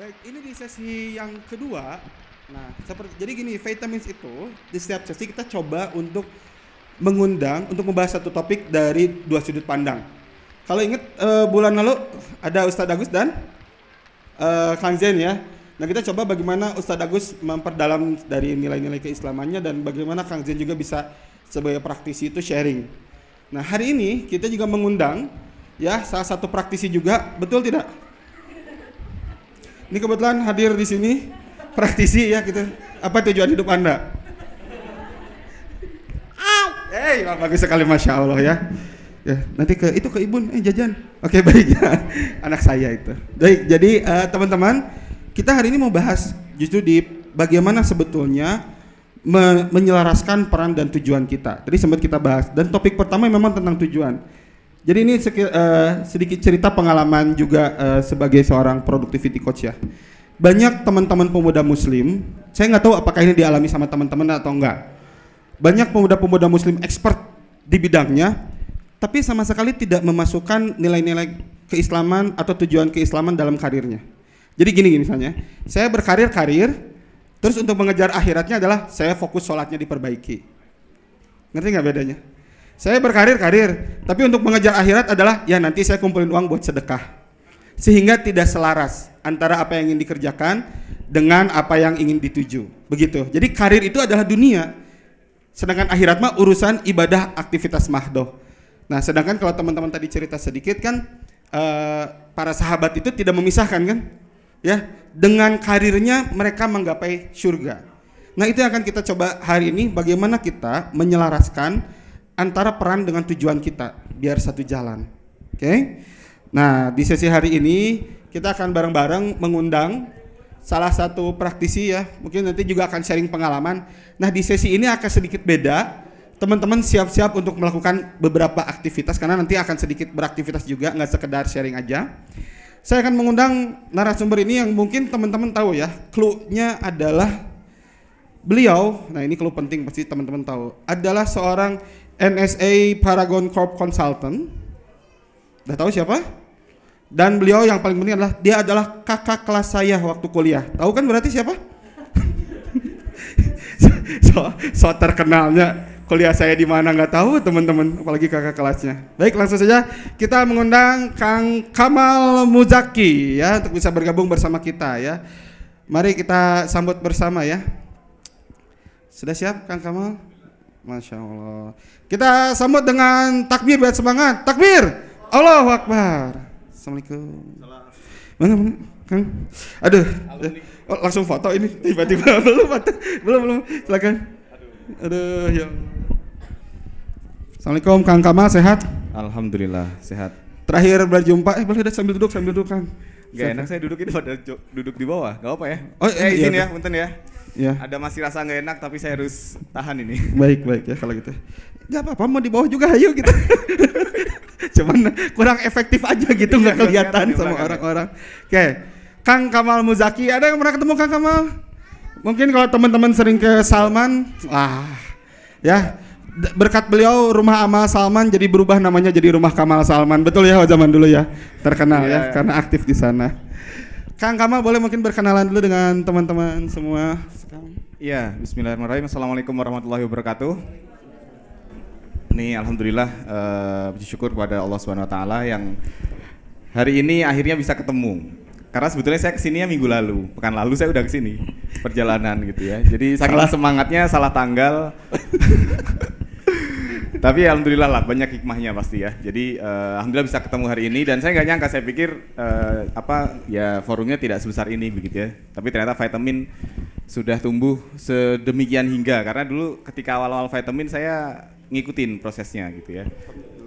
Baik, ini di sesi yang kedua. Nah, seperti jadi gini, vitamins itu di setiap sesi kita coba untuk mengundang untuk membahas satu topik dari dua sudut pandang. Kalau ingat eh, bulan lalu ada Ustadz Agus dan eh, Kang Zen ya. Nah kita coba bagaimana Ustadz Agus memperdalam dari nilai-nilai keislamannya dan bagaimana Kang Zen juga bisa sebagai praktisi itu sharing. Nah hari ini kita juga mengundang ya salah satu praktisi juga, betul tidak? Ini kebetulan hadir di sini praktisi ya gitu. Apa tujuan hidup anda? Eh, hey, bagus sekali masya Allah ya. Ya, nanti ke itu ke ibu eh jajan. Oke baik ya, anak saya itu. Baik, jadi uh, teman-teman, kita hari ini mau bahas justru di bagaimana sebetulnya me menyelaraskan peran dan tujuan kita. Tadi sempat kita bahas dan topik pertama memang tentang tujuan. Jadi ini uh, sedikit cerita pengalaman juga uh, sebagai seorang productivity coach ya. Banyak teman-teman pemuda muslim, saya nggak tahu apakah ini dialami sama teman-teman atau enggak. Banyak pemuda-pemuda muslim expert di bidangnya tapi sama sekali tidak memasukkan nilai-nilai keislaman atau tujuan keislaman dalam karirnya. Jadi gini, gini misalnya, saya berkarir karir, terus untuk mengejar akhiratnya adalah saya fokus sholatnya diperbaiki. Ngerti nggak bedanya? Saya berkarir karir, tapi untuk mengejar akhirat adalah ya nanti saya kumpulin uang buat sedekah. Sehingga tidak selaras antara apa yang ingin dikerjakan dengan apa yang ingin dituju. Begitu. Jadi karir itu adalah dunia. Sedangkan akhirat mah urusan ibadah aktivitas mahdoh. Nah, sedangkan kalau teman-teman tadi cerita sedikit kan uh, para sahabat itu tidak memisahkan kan? Ya, dengan karirnya mereka menggapai surga. Nah, itu yang akan kita coba hari ini bagaimana kita menyelaraskan antara peran dengan tujuan kita biar satu jalan. Oke. Okay? Nah, di sesi hari ini kita akan bareng-bareng mengundang salah satu praktisi ya, mungkin nanti juga akan sharing pengalaman. Nah, di sesi ini akan sedikit beda teman-teman siap-siap untuk melakukan beberapa aktivitas karena nanti akan sedikit beraktivitas juga nggak sekedar sharing aja. Saya akan mengundang narasumber ini yang mungkin teman-teman tahu ya. Clue-nya adalah beliau, nah ini clue penting pasti teman-teman tahu, adalah seorang NSA Paragon Corp Consultant. Udah tahu siapa? Dan beliau yang paling penting adalah dia adalah kakak kelas saya waktu kuliah. Tahu kan berarti siapa? so, so terkenalnya kuliah saya di mana nggak tahu teman-teman apalagi kakak kelasnya baik langsung saja kita mengundang Kang Kamal Muzaki ya untuk bisa bergabung bersama kita ya mari kita sambut bersama ya sudah siap Kang Kamal Masya Allah kita sambut dengan takbir buat semangat takbir Allah Akbar Assalamualaikum mana mana Kang aduh oh, langsung foto ini tiba-tiba belum belum belum silakan aduh ya Assalamualaikum Kang Kamal sehat? Alhamdulillah sehat. Terakhir berjumpa, eh boleh udah sambil duduk sambil duduk Kang. Gak enak saya duduk ini pada duduk di bawah, gak apa ya? Oh eh, izin iya, ya, punten ya. Ya. Ada masih rasa nggak enak tapi saya harus tahan ini. Baik baik ya kalau gitu. Gak apa-apa mau di bawah juga ayo gitu. Cuman kurang efektif aja gitu nggak iya, kelihatan sama orang-orang. Oke, Kang Kamal Muzaki ada yang pernah ketemu Kang Kamal? Mungkin kalau teman-teman sering ke Salman, wah ya berkat beliau rumah Amal Salman jadi berubah namanya jadi rumah Kamal Salman betul ya zaman dulu ya terkenal yeah. ya iya. karena aktif di sana Kang Kamal boleh mungkin berkenalan dulu dengan teman-teman semua Iya Bismillahirrahmanirrahim Assalamualaikum warahmatullahi wabarakatuh Nih Alhamdulillah uh, bersyukur kepada Allah Subhanahu Wa Taala yang hari ini akhirnya bisa ketemu karena sebetulnya saya ke sini ya minggu lalu, pekan lalu saya udah ke sini perjalanan gitu ya. Jadi salah semangatnya salah tanggal. Tapi alhamdulillah lah banyak hikmahnya pasti ya. Jadi uh, alhamdulillah bisa ketemu hari ini dan saya nggak nyangka saya pikir uh, apa ya forumnya tidak sebesar ini begitu ya. Tapi ternyata vitamin sudah tumbuh sedemikian hingga karena dulu ketika awal-awal vitamin saya ngikutin prosesnya gitu ya.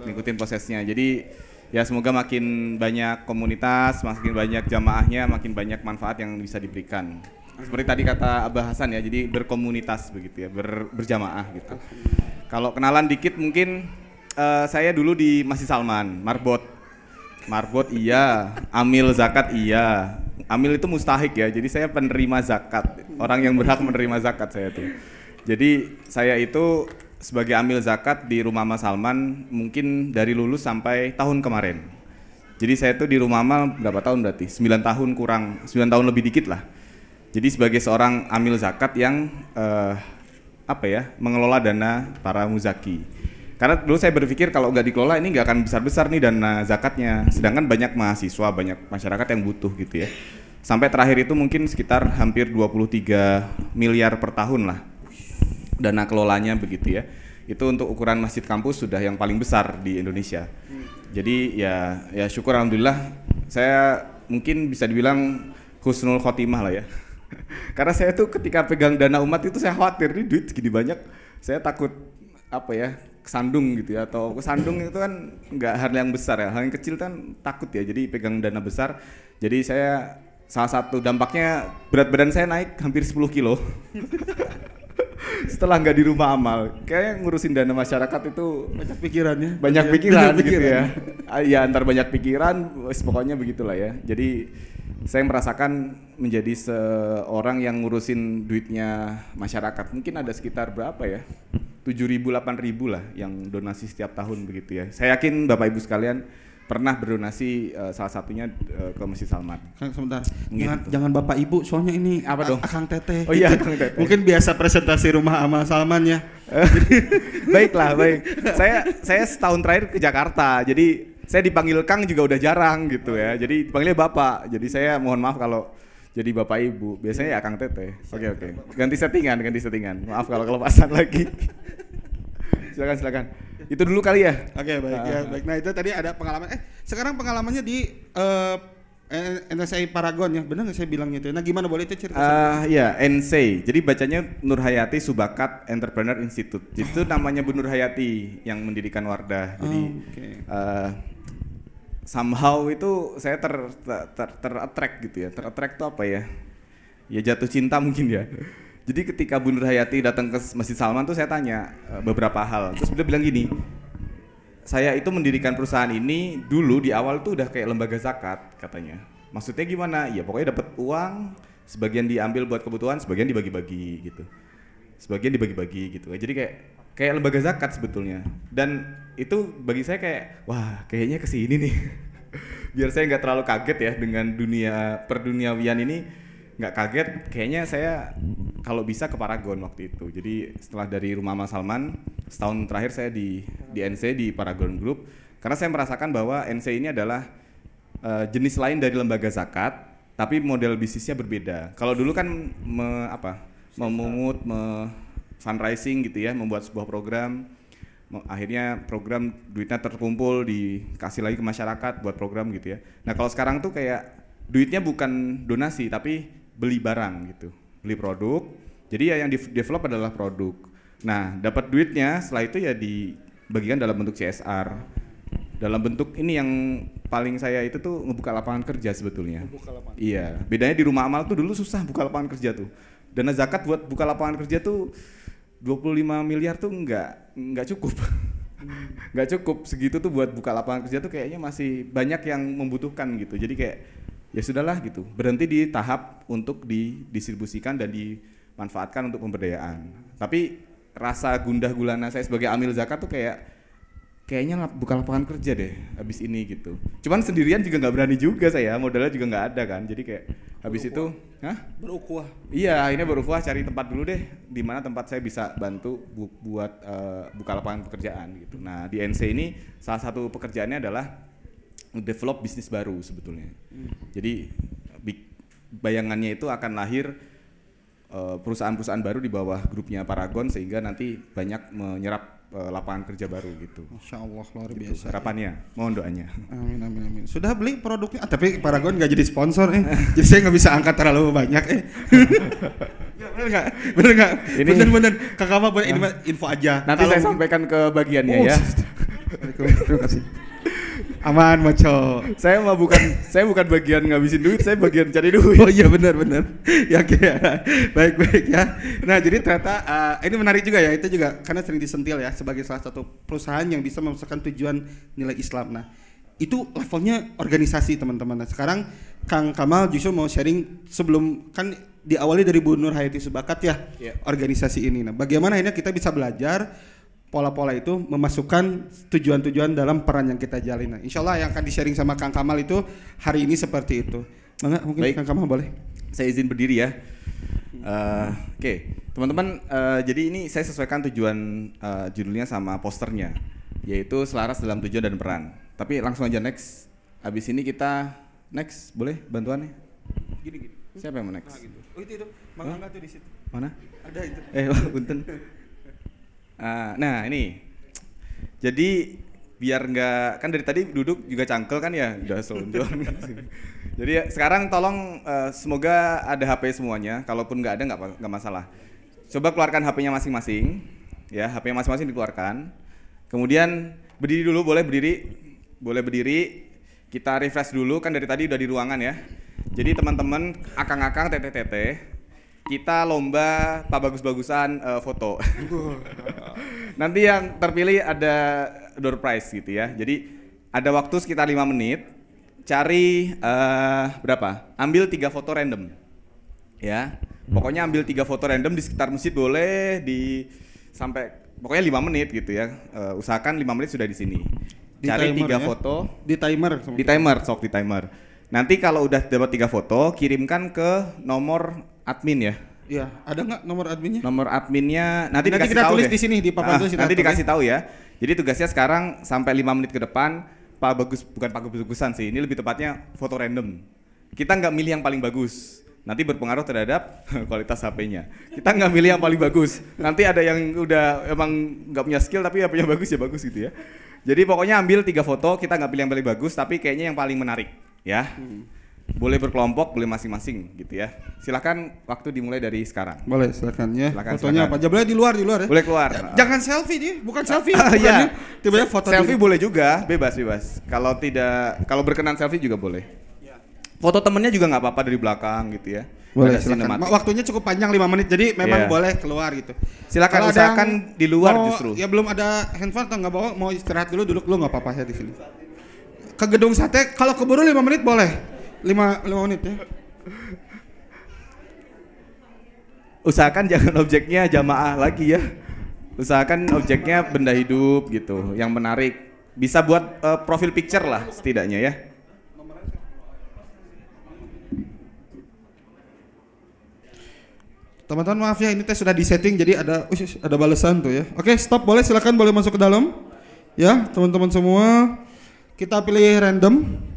Ngikutin prosesnya. Jadi ya semoga makin banyak komunitas, makin banyak jamaahnya, makin banyak manfaat yang bisa diberikan. Seperti tadi kata Abah Hasan ya, jadi berkomunitas begitu ya, ber, berjamaah gitu. Kalau kenalan dikit mungkin uh, saya dulu di Masjid Salman, Marbot. Marbot iya, Amil zakat iya. Amil itu mustahik ya, jadi saya penerima zakat. Orang yang berhak menerima zakat saya tuh. Jadi saya itu sebagai amil zakat di rumah Mas Salman mungkin dari lulus sampai tahun kemarin. Jadi saya tuh di rumah amal berapa tahun berarti? 9 tahun kurang, 9 tahun lebih dikit lah. Jadi sebagai seorang amil zakat yang eh, apa ya, mengelola dana para muzaki. Karena dulu saya berpikir kalau nggak dikelola ini nggak akan besar-besar nih dana zakatnya. Sedangkan banyak mahasiswa, banyak masyarakat yang butuh gitu ya. Sampai terakhir itu mungkin sekitar hampir 23 miliar per tahun lah dana kelolanya begitu ya. Itu untuk ukuran masjid kampus sudah yang paling besar di Indonesia. Jadi ya ya syukur alhamdulillah. Saya mungkin bisa dibilang husnul khotimah lah ya. Karena saya tuh ketika pegang dana umat itu saya khawatir nih duit segini banyak, saya takut apa ya kesandung gitu ya. Atau kesandung itu kan nggak hal yang besar ya. Hal yang kecil kan takut ya. Jadi pegang dana besar. Jadi saya salah satu dampaknya berat badan saya naik hampir 10 kilo setelah nggak di rumah amal kayak ngurusin dana masyarakat itu Banyak pikirannya. banyak Iya, pikiran banyak gitu pikiran. ya Ah, ya antar banyak pikiran pokoknya begitulah ya. Jadi saya merasakan menjadi seorang yang ngurusin duitnya masyarakat. Mungkin ada sekitar berapa ya? 7.000 8.000 lah yang donasi setiap tahun begitu ya. Saya yakin bapak ibu sekalian pernah berdonasi eh, salah satunya eh, ke Masjid Salman Kang sebentar. Mungkin Jangan, itu. jangan Bapak Ibu soalnya ini Apa dong? Akang Teteh. Oh iya, Akang Teteh. Mungkin biasa presentasi rumah amal Salman ya. Baiklah, baik. Saya saya setahun terakhir ke Jakarta. Jadi saya dipanggil Kang juga udah jarang gitu ya. Jadi dipanggilnya Bapak. Jadi saya mohon maaf kalau jadi Bapak Ibu. Biasanya ya Kang Teteh. Oke, oke. Ganti settingan, ganti settingan. Maaf kalau kelepasan lagi. silakan, silakan. Itu dulu kali ya. Oke, baik ya, baik. Nah, itu tadi ada pengalaman eh sekarang pengalamannya di eh eh, NSI Paragon ya. Benar nggak saya bilangnya itu? Nah, gimana boleh itu cerita? Ah ya, NC. Jadi bacanya Nur Hayati Subakat Entrepreneur Institute. Itu namanya Bu Nur Hayati yang mendirikan Wardah. Jadi Oh, oke. eh, somehow itu saya ter ter, ter, ter-attract gitu ya. Ter-attract itu apa ya? Ya jatuh cinta mungkin ya. Jadi ketika Bu Nur Hayati datang ke Masjid Salman tuh saya tanya eh, beberapa hal. Terus beliau bilang gini, saya itu mendirikan perusahaan ini dulu di awal tuh udah kayak lembaga zakat katanya. Maksudnya gimana? Ya pokoknya dapat uang, sebagian diambil buat kebutuhan, sebagian dibagi-bagi gitu. Sebagian dibagi-bagi gitu. Jadi kayak kayak lembaga zakat sebetulnya. Dan itu bagi saya kayak wah kayaknya ke sini nih. Biar saya nggak terlalu kaget ya dengan dunia perduniawian ini nggak kaget. Kayaknya saya kalau bisa ke Paragon waktu itu. Jadi setelah dari rumah Mas Salman setahun terakhir saya di di NC di Paragon Group. Karena saya merasakan bahwa NC ini adalah eh, jenis lain dari lembaga zakat tapi model bisnisnya berbeda. Kalau dulu kan me- apa memungut me fundraising gitu ya membuat sebuah program. Akhirnya program duitnya terkumpul dikasih lagi ke masyarakat buat program gitu ya. Nah kalau sekarang tuh kayak duitnya bukan donasi tapi beli barang gitu beli produk. Jadi ya yang di develop adalah produk. Nah dapat duitnya setelah itu ya dibagikan dalam bentuk CSR dalam bentuk ini yang paling saya itu tuh ngebuka lapangan kerja sebetulnya. Iya bedanya di rumah amal tuh dulu susah buka lapangan kerja tuh. Dana zakat buat buka lapangan kerja tuh 25 miliar tuh nggak nggak cukup. Nggak cukup. Segitu tuh buat buka lapangan kerja tuh kayaknya masih banyak yang membutuhkan gitu. Jadi kayak ya sudahlah gitu. Berhenti di tahap untuk didistribusikan dan dimanfaatkan untuk pemberdayaan. Tapi rasa gundah gulana saya sebagai amil zakat tuh kayak kayaknya buka lapangan kerja deh habis ini gitu. Cuman sendirian juga nggak berani juga saya modalnya juga nggak ada kan. Jadi kayak habis itu hah? Berukuah. Iya, akhirnya berubah cari tempat dulu deh, di mana tempat saya bisa bantu bu- buat eh, buka lapangan pekerjaan gitu. Nah di NC ini salah satu pekerjaannya adalah develop bisnis baru sebetulnya. Jadi bi- bayangannya itu akan lahir eh, perusahaan-perusahaan baru di bawah grupnya Paragon sehingga nanti banyak menyerap eh, lapangan kerja baru gitu. Masya Allah luar Gitu, biasa. Harapannya, mohon doanya. Amin amin amin. Sudah beli produknya? Ah, tapi Paragon nggak jadi sponsor eh. jadi saya nggak bisa angkat terlalu banyak eh. Bener nggak? Bener nggak? Ini- Bener bener. Kakak mah boleh info aja. Nanti Kalau- saya sampaikan ke bagiannya Oh, ya. Terima kasih. Aman maco. saya mah bukan saya bukan bagian ngabisin duit, saya bagian cari duit. Oh iya benar benar. Ya oke ya. Baik baik ya. Nah jadi ternyata eh, ini menarik juga ya. Itu juga karena sering disentil ya sebagai salah satu perusahaan yang bisa memasukkan tujuan nilai Islam. Nah itu levelnya organisasi teman-teman. Nah sekarang Kang Kamal justru mau sharing sebelum kan diawali dari Bu Nur Hayati Subakat ya Iya. organisasi ini. Nah bagaimana akhirnya kita bisa belajar pola-pola itu memasukkan tujuan-tujuan dalam peran yang kita jalin. Nah, insya Allah yang akan di-sharing sama Kang Kamal itu hari ini seperti itu. Mangga mungkin Baik. Kang Kamal boleh. Saya izin berdiri ya. Eh, Oke, teman-teman. eh, jadi ini saya sesuaikan tujuan eh, judulnya sama posternya, yaitu selaras dalam tujuan dan peran. Tapi langsung aja next. Habis ini kita next, boleh bantuannya? Gini gini. Siapa yang mau next? Oh itu itu. Mang Angga tuh di situ. Mana? Ada itu. Eh, oh, punten. Ah, nah ini. Jadi biar nggak kan dari tadi duduk juga cangkel kan ya udah selonjor. Jadi sekarang tolong eh, semoga ada HP semuanya. Kalaupun nggak ada nggak masalah. Coba keluarkan HP-nya masing-masing. Ya, HP masing-masing dikeluarkan. Kemudian berdiri dulu, boleh berdiri, boleh berdiri. Kita refresh dulu kan dari tadi udah di ruangan ya. Jadi teman-teman, akang-akang, teteh-teteh, kita lomba pak bagus-bagusan eh, foto. Nanti yang terpilih ada door prize gitu ya. Jadi ada waktu sekitar lima menit. Cari eh, berapa? Ambil tiga foto random. Ya. Pokoknya ambil tiga foto random di sekitar masjid boleh di sampai pokoknya lima menit gitu ya. Eh, usahakan lima menit sudah di sini. Di Cari timer tiga ya? foto Di timer. di timer, sok di timer. Nanti kalau udah dapat tiga foto, kirimkan ke nomor admin ya. Iya, ada nggak nomor adminnya? Nomor adminnya nanti, Nanti dikasih kita tahu tulis deh. di sini, di papan Ah, tulis Nanti dikasih tahu ya. Jadi tugasnya sekarang sampai 5 menit ke depan Pak bagus bukan Pak bagus-bagusan sih. Ini lebih tepatnya foto random. Kita nggak milih yang paling bagus. Nanti berpengaruh terhadap kualitas HP-nya. Kita nggak milih yang paling bagus. Nanti ada yang udah emang nggak punya skill tapi HP-nya bagus ya bagus gitu ya. Jadi pokoknya ambil tiga foto, kita nggak pilih yang paling bagus, tapi kayaknya yang paling menarik, ya. Boleh berkelompok, boleh masing-masing, gitu ya. Silahkan waktu dimulai dari sekarang. Boleh, silakan ya. Silakan, Fotonya silakan. apa? Jangan boleh di luar, di luar ya. Boleh keluar. Jangan selfie dia, bukan selfie. Bukan iya. ya. Tiba-tiba foto selfie diri. boleh juga, bebas bebas. Kalau tidak, kalau berkenan selfie juga boleh. Foto temennya juga nggak apa-apa dari belakang gitu ya. Boleh, Ada silakan. sinematik. Waktunya cukup panjang 5 menit, jadi memang Iya. boleh keluar gitu. Silakan, Kalau usahakan di luar mau- justru. Ya belum ada handphone atau nggak bawa, mau istirahat dulu, duduk dulu nggak apa-apa ya di sini. Ke gedung sate, kalau keburu 5 menit boleh. 5 5 menit ya. Usahakan jangan objeknya jamaah lagi ya. Usahakan objeknya benda hidup gitu, yang menarik. Bisa buat eh, profil picture lah setidaknya ya. Teman-teman maaf ya ini teh sudah disetting jadi ada ush, ada balasan tuh ya. Oke, stop boleh silakan boleh masuk ke dalam. Ya, teman-teman semua. Kita pilih random.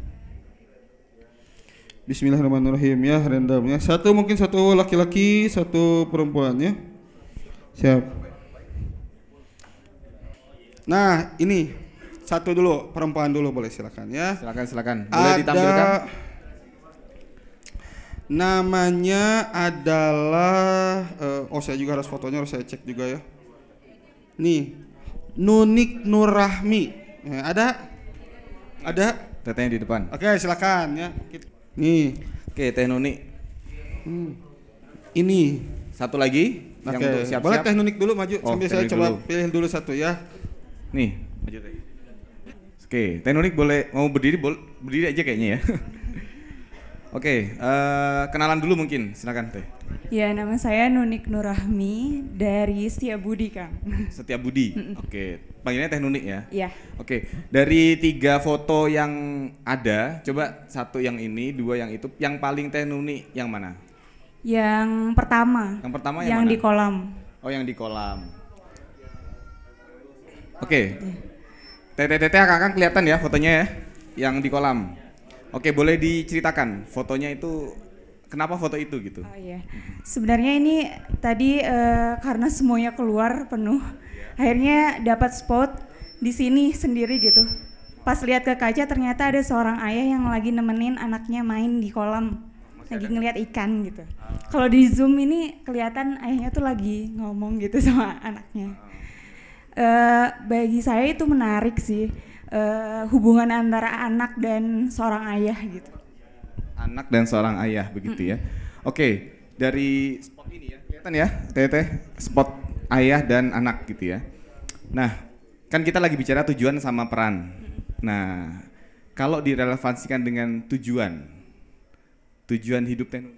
Bismillahirrahmanirrahim ya, randomnya. Satu mungkin satu laki-laki, satu perempuan ya. Siap. Nah, ini satu dulu, perempuan dulu boleh silakan ya. Silakan silakan. Boleh Ada ditampilkan? namanya adalah eh, oh saya juga harus fotonya harus saya cek juga ya. Nih, Nunik Nurrahmi. Eh, ada? Ada? Tetenya di depan. Oke, silakan ya. Nih, Oke, Teh Nuni. hmm. ini. Satu lagi yang Oke, untuk siap-siap. boleh Teh Nunik dulu maju Oh, sambil saya coba dulu. pilih dulu satu ya. Nih, maju Teh. Oke, Teh Nunik boleh mau berdiri bol- berdiri aja kayaknya ya. Oke, eh, kenalan dulu mungkin, silakan Teh. Ya, nama saya Nunik Nurahmi dari Setiabudi, Kang. Setia Budi. Oke, panggilnya Teh Nunik ya. ya, Oke, dari tiga foto yang ada, coba satu yang ini, dua yang itu, yang paling Teh Nunik yang mana? yang pertama. Yang pertama yang yang mana? di kolam. Oh, yang di kolam. Oke. Teteh-teteh kakak kelihatan ya fotonya ya, yang di kolam. Oke, boleh diceritakan fotonya itu kenapa foto itu gitu? Oh iya. Sebenarnya ini tadi eh, karena semuanya keluar penuh, akhirnya dapat spot di sini sendiri gitu. Pas lihat ke kaca ternyata ada seorang ayah yang lagi nemenin anaknya main di kolam, lagi ngeliat ikan gitu. Kalau di zoom ini kelihatan ayahnya tuh lagi ngomong gitu sama anaknya. Eh, bagi saya itu menarik sih eh, hubungan antara anak dan seorang ayah gitu. Anak dan seorang ayah begitu ya. Oke, dari spot ini ya, kelihatan ya, teteh spot ayah dan anak gitu ya. Nah, kan kita lagi bicara tujuan sama peran. Nah, kalau direlevansikan dengan tujuan, tujuan hidup teh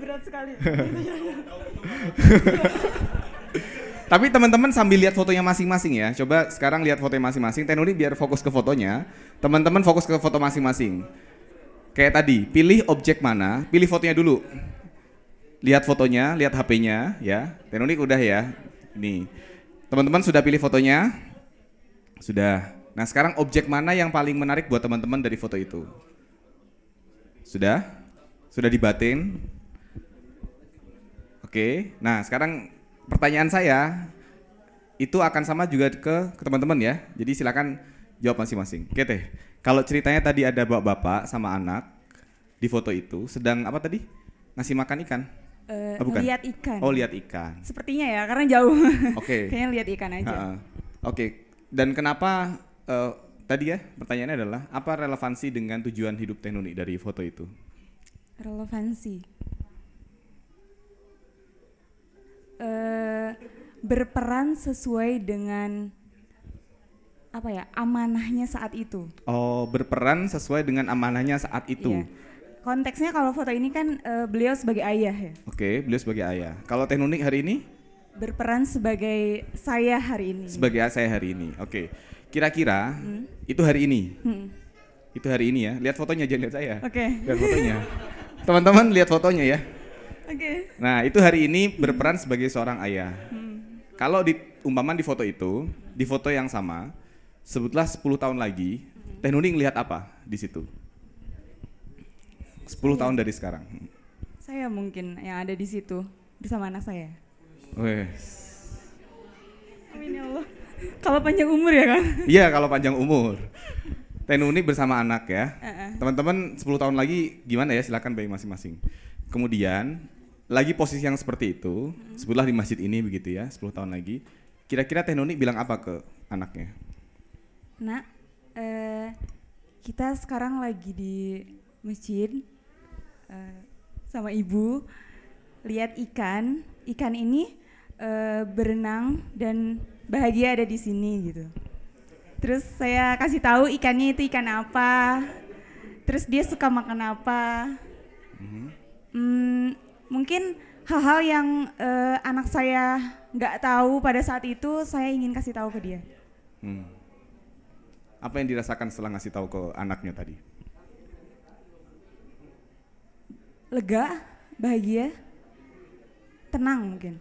berat sekali. Tapi teman-teman sambil lihat fotonya masing-masing ya. Coba sekarang lihat fotonya masing-masing. Tenuri biar fokus ke fotonya. Teman-teman fokus ke foto masing-masing. Kayak tadi, pilih objek mana, pilih fotonya dulu. Lihat fotonya, lihat HP-nya ya. Tenuri udah ya. Nih. Teman-teman sudah pilih fotonya? Sudah. Nah, sekarang objek mana yang paling menarik buat teman-teman dari foto itu? Sudah? Sudah dibatin? Oke. Nah, sekarang pertanyaan saya itu akan sama juga ke, ke teman-teman ya. Jadi silakan jawab masing-masing. Oke teh. Kalau ceritanya tadi ada bapak-bapak sama anak di foto itu sedang apa tadi? Ngasih makan ikan. Eh, Oh, bukan. lihat ikan. Oh, lihat ikan. Sepertinya ya, karena jauh. Oke. Kayaknya lihat ikan aja. Oke. Dan kenapa eh, tadi ya pertanyaannya adalah apa relevansi dengan tujuan hidup Teh Nuni dari foto itu? Relevansi. Eh, berperan sesuai dengan apa ya amanahnya saat itu. Oh, berperan sesuai dengan amanahnya saat itu. Iya. Konteksnya kalau foto ini kan eh, beliau sebagai ayah ya, Oke, beliau sebagai ayah. Kalau Teh Nuni hari ini berperan sebagai saya hari ini. sebagai saya hari ini. Oke. Kira-kira itu hari ini. Hmm. Itu hari ini ya. Lihat fotonya jangan lihat saya. Oke. Lihat fotonya. Teman-teman lihat fotonya ya. Oke. Nah, itu hari ini berperan sebagai seorang ayah. Kalau di umpaman di foto itu, di foto yang sama, sebutlah 10 tahun lagi, Teh Nuni ngelihat apa di situ? 10 tahun dari sekarang. Saya mungkin yang ada di situ bersama anak saya. Wes. Amin ya Allah. Kalau panjang umur ya kan? Iya, kalau panjang umur. Teh Nuni bersama anak ya. Teman-teman 10 tahun lagi gimana ya silakan bagi masing-masing. Kemudian lagi posisi yang seperti itu, sebutlah di masjid ini begitu ya, 10 tahun lagi. Kira-kira Teh Nuni bilang apa ke anaknya? Nak, eh, kita sekarang lagi di masjid eh, sama ibu lihat ikan. Ikan ini eh, berenang dan bahagia ada di sini gitu. Terus saya kasih tahu ikannya itu ikan apa. Terus dia suka makan apa. Hmm, mungkin hal-hal yang eh, anak saya nggak tahu pada saat itu saya ingin kasih tahu ke dia. Hmm. Apa yang dirasakan setelah ngasih tahu ke anaknya tadi? lega, bahagia, tenang mungkin.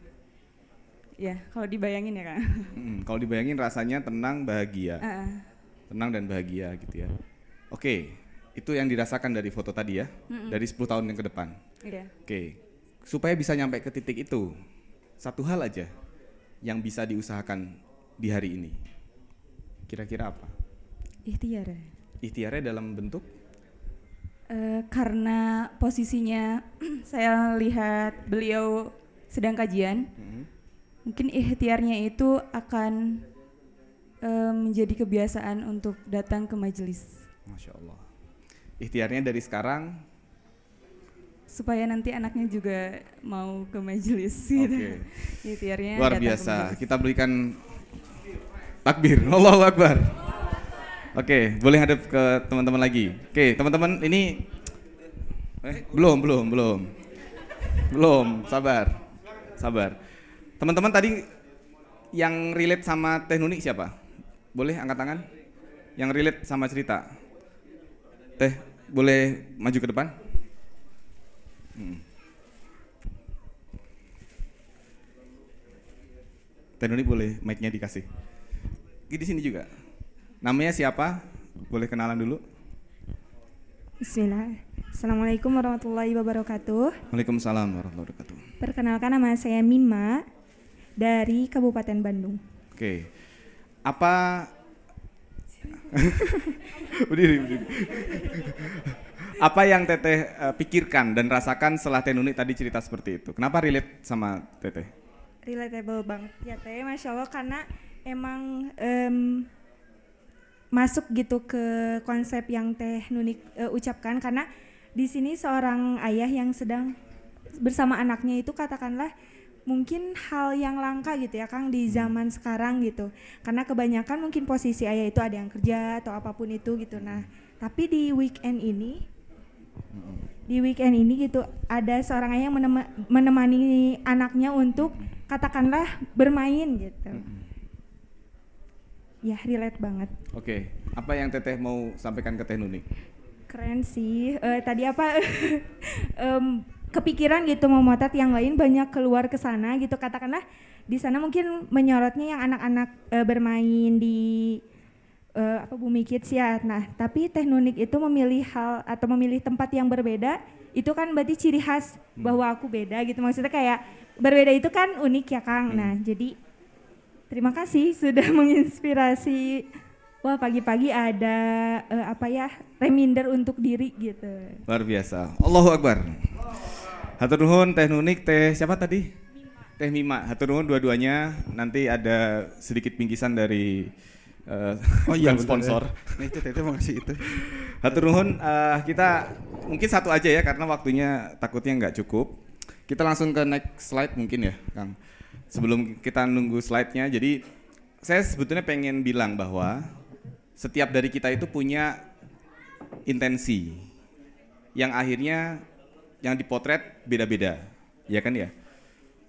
Ya, kalau dibayangin ya kan. Hmm, Kalau dibayangin rasanya tenang, bahagia. Heeh. Tenang dan bahagia gitu ya. Oke, itu yang dirasakan dari foto tadi ya, dari 10 tahun yang ke depan. Iya. Oke, supaya bisa nyampe ke titik itu, satu hal aja yang bisa diusahakan di hari ini. Kira-kira apa? Ikhtiar. ya. Ikhtiarnya dalam bentuk Eh, karena posisinya saya lihat beliau sedang kajian, Hmm. mungkin ikhtiarnya itu akan eh, menjadi kebiasaan untuk datang ke majelis Masya Allah. Ikhtiarnya dari sekarang, supaya nanti anaknya juga mau ke majelis gitu. Ikhtiarnya luar biasa. Kita berikan takbir. Allahu Akbar. Oke, boleh hadap ke teman-teman lagi. Oke, teman-teman ini eh, belum, belum, belum. Belum, sabar. Sabar. Teman-teman tadi yang relate sama Teh Nuni siapa? Boleh angkat tangan? Yang relate sama cerita. Teh, boleh maju ke depan? Hmm. Teh Nuni boleh mic-nya dikasih. Di sini juga. Namanya siapa? Boleh kenalan dulu? Bismillah. Assalamualaikum warahmatullahi wabarakatuh. Waalaikumsalam warahmatullahi wabarakatuh. Perkenalkan nama saya Mima dari Kabupaten Bandung. Oke. Apa berdiri, berdiri. Apa yang Teteh eh, pikirkan dan rasakan setelah Teh Nuni tadi cerita seperti itu? Kenapa relate sama Teteh? Relatable banget. Ya teh, masya Allah karena emang em, masuk gitu ke konsep yang teh Nuni eh, ucapkan. Karena di sini seorang ayah yang sedang bersama anaknya itu katakanlah mungkin hal yang langka gitu ya Kang di zaman sekarang gitu. Karena kebanyakan mungkin posisi ayah itu ada yang kerja atau apa pun itu gitu. Nah tapi di weekend ini di weekend ini gitu ada seorang ayah yang menema- menemani anaknya untuk katakanlah bermain gitu. Ya, relate banget. Oke, apa yang Teteh mau sampaikan ke Teh Nuni? Keren sih. Eh, tadi apa em, kepikiran gitu mau motret yang lain banyak keluar ke sana gitu katakanlah di sana mungkin menyorotnya yang anak-anak eh, bermain di eh, apa Bumi Kids ya. Nah, tapi Teh Nunik itu memilih hal atau memilih tempat yang berbeda itu kan berarti ciri khas bahwa aku beda gitu. Maksudnya kayak berbeda itu kan unik ya Kang. Nah, jadi terima kasih sudah menginspirasi. Wah, pagi-pagi ada eh, apa ya? reminder untuk diri gitu. Luar biasa. Allahu Akbar. Hatur nuhun Teh Nunik, Teh siapa tadi? Teh Mima. Hatur nuhun dua-duanya. Nanti ada sedikit bingkisan dari eh, Oh iya betul, sponsor. ya. Itu Teteh mau ngasih itu. Hatur nuhun eh, kita mungkin satu aja ya karena waktunya takutnya nggak cukup. Kita langsung ke next slide mungkin ya, Kang. Sebelum kita nunggu slide-nya, jadi saya sebetulnya pengen bilang bahwa setiap dari kita itu punya intensi yang akhirnya yang dipotret beda-beda, ya kan ya?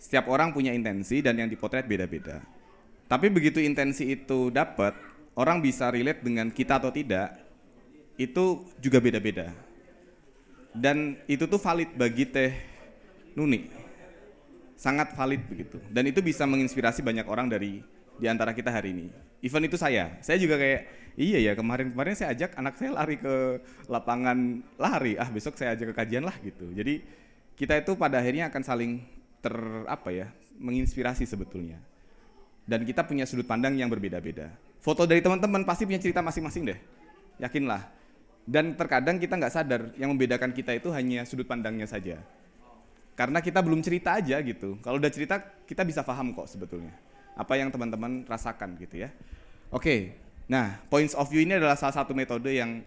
Setiap orang punya intensi dan yang dipotret beda-beda. Tapi begitu intensi itu dapat, orang bisa relate dengan kita atau tidak, itu juga beda-beda. Dan itu tuh valid bagi Teh Nuni. Sangat valid begitu. Dan itu bisa menginspirasi banyak orang dari di antara kita hari ini. Even itu saya. Saya juga kayak iya ya kemarin-kemarin saya ajak anak saya lari ke lapangan lari. Ah besok saya ajak ke kajian lah gitu. Jadi kita itu pada akhirnya akan saling ter apa ya menginspirasi sebetulnya. Dan kita punya sudut pandang yang berbeda-beda. Foto dari teman-teman pasti punya cerita masing-masing deh. Yakinlah. Dan terkadang kita nggak sadar yang membedakan kita itu hanya sudut pandangnya saja. Karena kita belum cerita aja gitu. Kalau udah cerita kita bisa paham kok sebetulnya. Apa yang teman-teman rasakan gitu ya. Oke. Nah, points of view ini adalah salah satu metode yang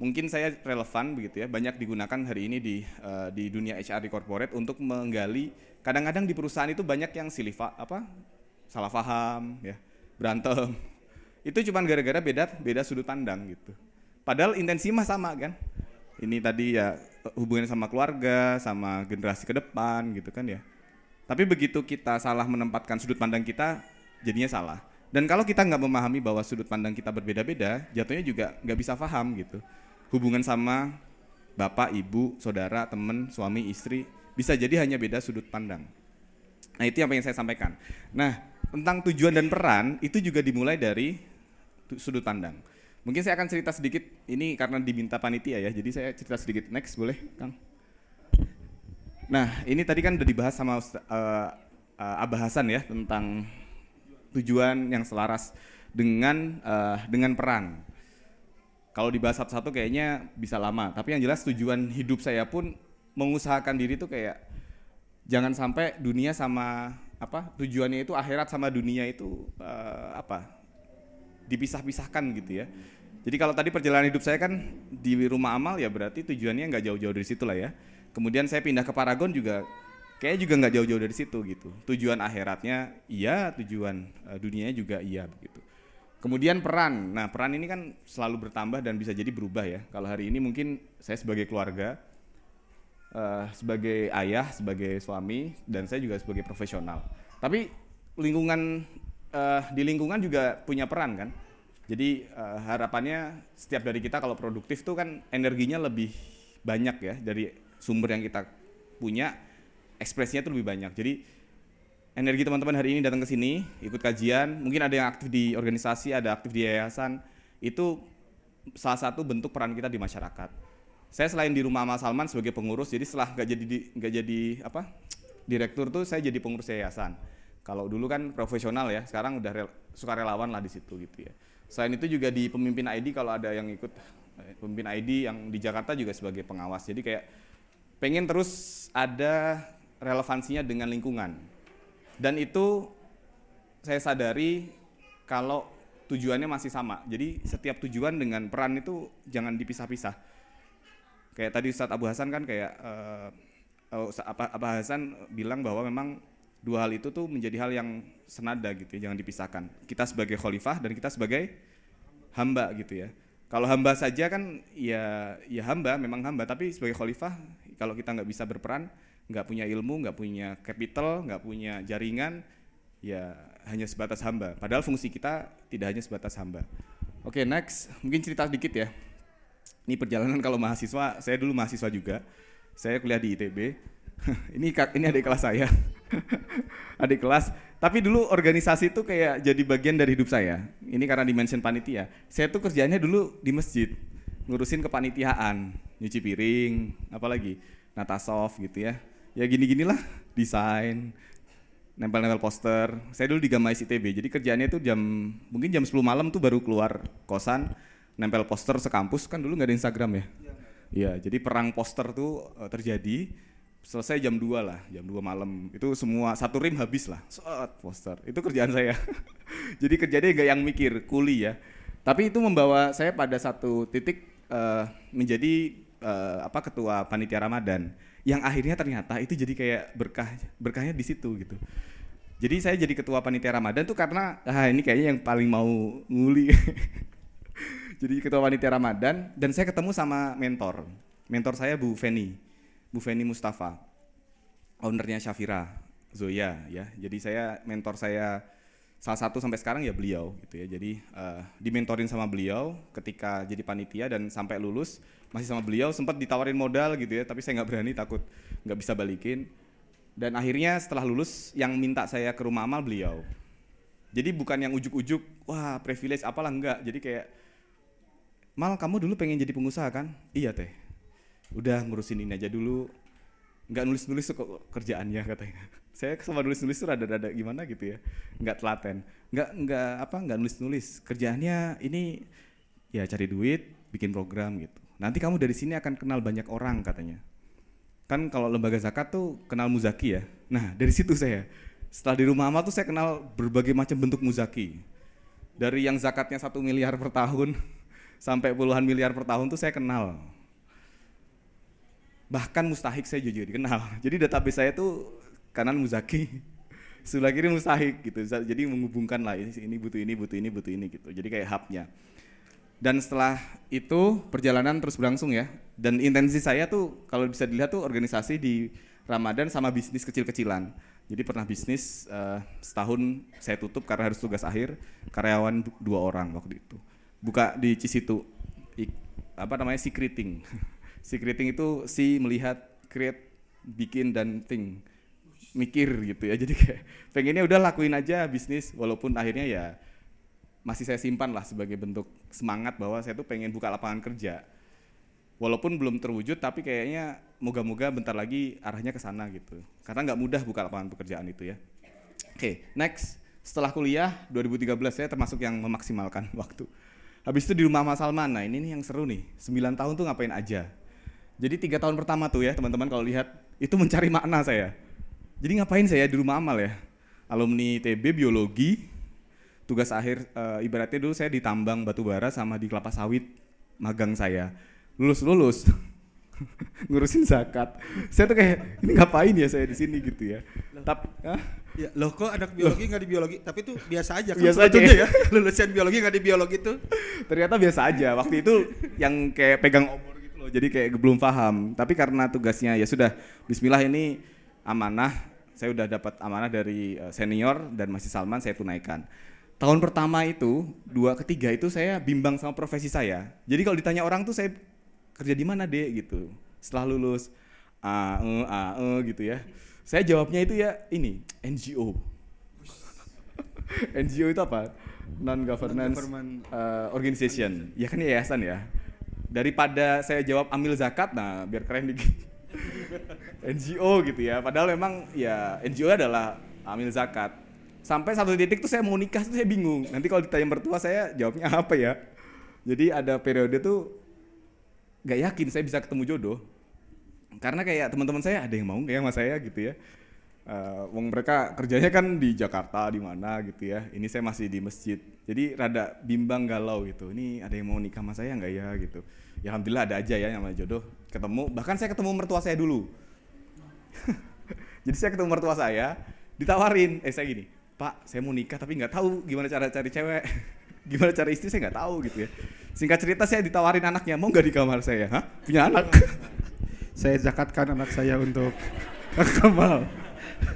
mungkin saya relevan begitu ya banyak digunakan hari ini di eh, di dunia HR di corporate untuk menggali kadang-kadang di perusahaan itu banyak yang silih apa salah paham ya berantem itu cuman gara-gara beda beda sudut pandang gitu. Padahal intensi mah sama kan? Ini tadi ya hubungannya sama keluarga sama generasi ke depan gitu kan ya. Tapi begitu kita salah menempatkan sudut pandang kita jadinya salah. Dan kalau kita nggak memahami bahwa sudut pandang kita berbeda-beda jatuhnya juga nggak bisa paham gitu. Hubungan sama bapak ibu saudara teman suami istri bisa jadi hanya beda sudut pandang. Nah itu yang pengen saya sampaikan. Nah tentang tujuan dan peran itu juga dimulai dari sudut pandang. Mungkin saya akan cerita sedikit ini karena diminta panitia ya, jadi saya cerita sedikit. Next boleh, Kang? Nah ini tadi kan udah dibahas sama eh, eh, Abah Hasan ya tentang tujuan yang selaras dengan eh, dengan peran. Kalau dibahas satu-satu kayaknya bisa lama, tapi yang jelas tujuan hidup saya pun mengusahakan diri tuh kayak jangan sampai dunia sama apa tujuannya itu akhirat sama dunia itu eh, apa dipisah-pisahkan gitu ya. Jadi kalau tadi perjalanan hidup saya kan di rumah amal ya berarti tujuannya nggak jauh-jauh dari situ lah ya. Kemudian saya pindah ke Paragon juga kayaknya juga nggak jauh-jauh dari situ gitu. Tujuan akhiratnya iya, tujuan eh, dunianya juga iya begitu. Kemudian peran. Nah, peran ini kan selalu bertambah dan bisa jadi berubah ya. Kalau hari ini mungkin saya sebagai keluarga eh, sebagai ayah, sebagai suami, dan saya juga sebagai profesional. Tapi lingkungan eh, di lingkungan juga punya peran kan. Jadi eh, harapannya setiap dari kita kalau produktif tuh kan energinya lebih banyak ya dari sumber yang kita punya, ekspresinya tuh lebih banyak. Jadi energi teman-teman hari ini datang ke sini, ikut kajian, mungkin ada yang aktif di organisasi, ada aktif di yayasan, itu salah satu bentuk peran kita di masyarakat. Saya selain di rumah Amal Salman sebagai pengurus, jadi setelah nggak jadi di- nggak jadi apa direktur tuh saya jadi pengurus yayasan. Kalau dulu kan profesional ya, sekarang udah rel- sukarelawan lah di situ gitu ya. Selain itu juga di pemimpin ID kalau ada yang ikut eh, pemimpin ID yang di Jakarta juga sebagai pengawas. Jadi kayak pengen terus ada relevansinya dengan lingkungan. Dan itu saya sadari kalau tujuannya masih sama. Jadi setiap tujuan dengan peran itu jangan dipisah-pisah. Kayak tadi Ustadz Abu Hasan kan kayak Ustadz Apa Abu Hasan bilang bahwa memang dua hal itu tuh menjadi hal yang senada gitu ya, jangan dipisahkan. Kita sebagai khalifah dan kita sebagai hamba gitu ya. Kalau hamba saja kan ya ya hamba memang hamba tapi sebagai khalifah kalau kita nggak bisa berperan, nggak punya ilmu, nggak punya capital, nggak punya jaringan, ya hanya sebatas hamba. Padahal fungsi kita tidak hanya sebatas hamba. Oke, next. Mungkin cerita sedikit ya. Ini perjalanan kalau mahasiswa, saya dulu mahasiswa juga. Saya kuliah di ITB. ini ini adik kelas saya. adik kelas. Tapi dulu organisasi itu kayak jadi bagian dari hidup saya. Ini karena dimension panitia. Saya tuh kerjanya dulu di masjid, ngurusin kepanitiaan, nyuci piring, apalagi natasoft gitu ya. Ya gini-ginilah, desain, nempel-nempel poster. Saya dulu di Gamais ITB, jadi kerjaannya itu jam mungkin jam 10 malam tuh baru keluar kosan, nempel poster sekampus kan dulu nggak ada Instagram ya. Iya, jadi perang poster tuh uh, terjadi selesai jam 2 lah, jam 2 malam. Itu semua satu rim habis lah. Set poster. Itu kerjaan saya. jadi kerjanya nggak yang mikir, kuli ya. Tapi itu membawa saya pada satu titik uh, menjadi uh, apa ketua panitia Ramadan yang akhirnya ternyata itu jadi kayak berkah berkahnya di situ gitu. Jadi saya jadi ketua panitia Ramadan tuh karena ah ini kayaknya yang paling mau nguli. jadi ketua panitia Ramadan dan saya ketemu sama mentor. Mentor saya Bu Feni. Bu Feni Mustafa. Ownernya Syafira Zoya ya. Jadi saya mentor saya salah satu sampai sekarang ya beliau gitu ya. Jadi uh, dimentorin sama beliau ketika jadi panitia dan sampai lulus masih sama beliau sempat ditawarin modal gitu ya, tapi saya nggak berani takut nggak bisa balikin. Dan akhirnya setelah lulus yang minta saya ke rumah amal beliau. Jadi bukan yang ujuk-ujuk, wah privilege apalah enggak. Jadi kayak, Mal kamu dulu pengen jadi pengusaha kan? Iya teh. Udah ngurusin ini aja dulu. Nggak nulis-nulis kok kerjaannya katanya. Saya sama nulis-nulis tuh rada-rada gimana gitu ya. Nggak telaten. Nggak, nggak apa, nggak nulis-nulis. Kerjaannya ini ya cari duit, bikin program gitu. Nanti kamu dari sini akan kenal banyak orang katanya. Kan kalau lembaga zakat tuh kenal muzaki ya. Nah dari situ saya. Setelah di rumah amal tuh saya kenal berbagai macam bentuk muzaki. Dari yang zakatnya satu miliar per tahun sampai puluhan miliar per tahun tuh saya kenal. Bahkan mustahik saya juga dikenal. Jadi database saya tuh kanan muzaki, sebelah kiri mustahik gitu. Jadi menghubungkan lah ini butuh ini, butuh ini, butuh ini gitu. Jadi kayak hubnya. Dan setelah itu perjalanan terus berlangsung ya. Dan intensi saya tuh kalau bisa dilihat tuh organisasi di Ramadan sama bisnis kecil-kecilan. Jadi pernah bisnis uh, setahun saya tutup karena harus tugas akhir, karyawan dua orang waktu itu. Buka di Cisitu, apa namanya secreting. secreting itu si melihat, create, bikin dan think, mikir gitu ya. Jadi kayak pengennya udah lakuin aja bisnis walaupun akhirnya ya masih saya simpan lah sebagai bentuk semangat bahwa saya tuh pengen buka lapangan kerja. Walaupun belum terwujud, tapi kayaknya moga-moga bentar lagi arahnya ke sana gitu. Karena nggak mudah buka lapangan pekerjaan itu ya. Oke, okay, next. Setelah kuliah 2013 saya termasuk yang memaksimalkan waktu. Habis itu di rumah Mas Salman, nah ini nih yang seru nih. 9 tahun tuh ngapain aja. Jadi tiga tahun pertama tuh ya teman-teman kalau lihat itu mencari makna saya. Jadi ngapain saya di rumah amal ya? Alumni TB biologi, tugas akhir uh, ibaratnya dulu saya ditambang batu bara sama di kelapa sawit magang saya. Lulus lulus. Ngurusin zakat. Saya tuh kayak ini ngapain ya saya di sini? gitu ya. Tapi ya loh kok anak biologi nggak di biologi? Tapi itu biasa aja kan? Biasa aja ya. lulusan biologi nggak di biologi tuh. Ternyata biasa aja. Waktu itu yang kayak pegang obor jadi kayak belum paham. Tapi karena tugasnya ya sudah Bismillah ini amanah. Saya udah dapat amanah dari eh, senior dan masih Salman saya tunaikan. Tahun pertama itu dua ketiga itu saya bimbang sama profesi saya. Jadi kalau ditanya orang tuh saya kerja di mana deh gitu. Setelah lulus a e a e gitu ya. Saya jawabnya itu ya ini NGO NGO itu apa? Non governance uh, organization. Ya kan yayasan ya daripada saya jawab ambil zakat nah biar keren dikit. NGO gitu ya padahal memang ya NGO adalah amil zakat. Sampai satu titik tuh saya mau nikah tuh saya bingung. Nanti kalau ditanya mertua saya jawabnya apa ya? Jadi ada periode tuh gak yakin saya bisa ketemu jodoh. Karena kayak teman-teman saya ada yang mau kayak sama saya? gitu ya. Uh, wong mereka kerjanya kan di Jakarta di mana gitu ya. Ini saya masih di masjid. Jadi rada bimbang galau gitu. Ini ada yang mau nikah sama saya nggak ya? gitu ya alhamdulillah ada aja ya yang namanya jodoh ketemu bahkan saya ketemu mertua saya dulu jadi saya ketemu mertua saya ditawarin eh saya gini Pak saya mau nikah tapi nggak tahu gimana cara cari cewek gimana cara istri saya nggak tahu gitu ya. Singkat cerita saya ditawarin anaknya, mau nggak di kamar saya? Hah? Punya anak? Saya zakatkan anak saya untuk Kamal.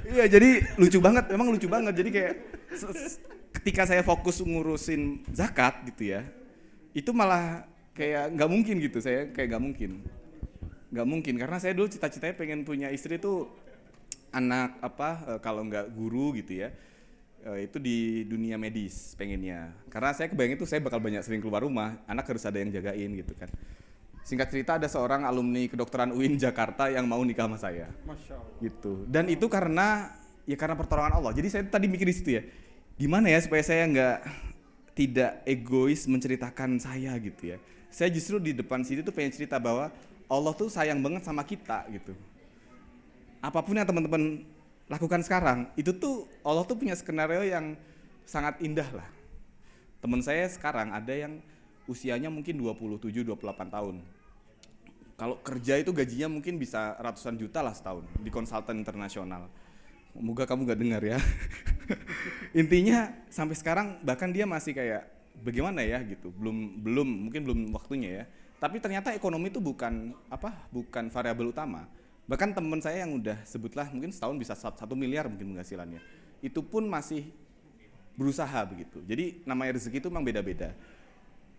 Iya jadi lucu banget, memang lucu banget. Jadi kayak ketika saya fokus ngurusin zakat gitu ya, itu malah kayak nggak mungkin gitu. Saya kayak nggak mungkin, nggak mungkin karena saya dulu cita-citanya pengen punya istri tuh anak apa eh, kalau nggak guru gitu ya. eh, itu di dunia medis pengennya. Karena saya kebayang itu saya bakal banyak sering keluar rumah anak harus ada yang jagain gitu kan. Singkat cerita ada seorang alumni kedokteran UIN Jakarta yang mau nikah sama saya. Gitu. Dan itu karena ya karena pertolongan Allah. Jadi saya tadi mikir di situ ya gimana ya supaya saya nggak tidak egois menceritakan saya gitu ya saya justru di depan sini tuh pengen cerita bahwa Allah tuh sayang banget sama kita gitu apa pun yang teman-teman lakukan sekarang itu tuh Allah tuh punya skenario yang sangat indah lah teman saya sekarang ada yang usianya mungkin 27 28 tahun kalau kerja itu gajinya mungkin bisa ratusan juta lah setahun di konsultan internasional. Moga kamu nggak dengar ya. Intinya sampai sekarang bahkan dia masih kayak bagaimana ya gitu. Belum belum mungkin belum waktunya ya. Tapi ternyata ekonomi itu bukan apa? Bukan variabel utama. Bahkan teman saya yang udah sebutlah mungkin setahun bisa sat- satu miliar mungkin penghasilannya. Itu pun masih berusaha begitu. Jadi namanya rezeki itu memang beda-beda.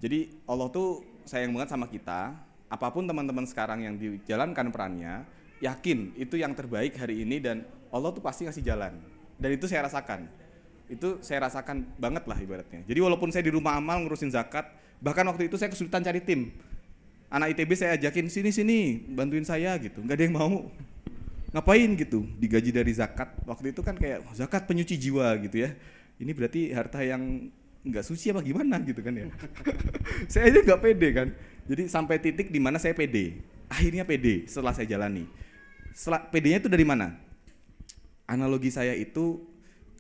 Jadi Allah tuh sayang banget sama kita. Apa pun teman-teman sekarang yang dijalankan perannya, yakin itu yang terbaik hari ini dan Allah tuh pasti ngasih jalan. Dan itu saya rasakan. Itu saya rasakan banget lah ibaratnya. Jadi walaupun saya di rumah amal ngurusin zakat, bahkan waktu itu saya kesulitan cari tim. Anak ITB saya ajakin sini sini bantuin saya gitu, nggak ada yang mau. Ngapain gitu? Digaji dari zakat. Waktu itu kan kayak "Oh, zakat penyuci jiwa gitu ya. Ini berarti harta yang nggak suci apa gimana gitu kan ya. saya aja nggak pede kan. Jadi sampai titik di mana saya pede. Akhirnya pede setelah saya jalani. Setelah pedenya itu dari mana? Analogi saya itu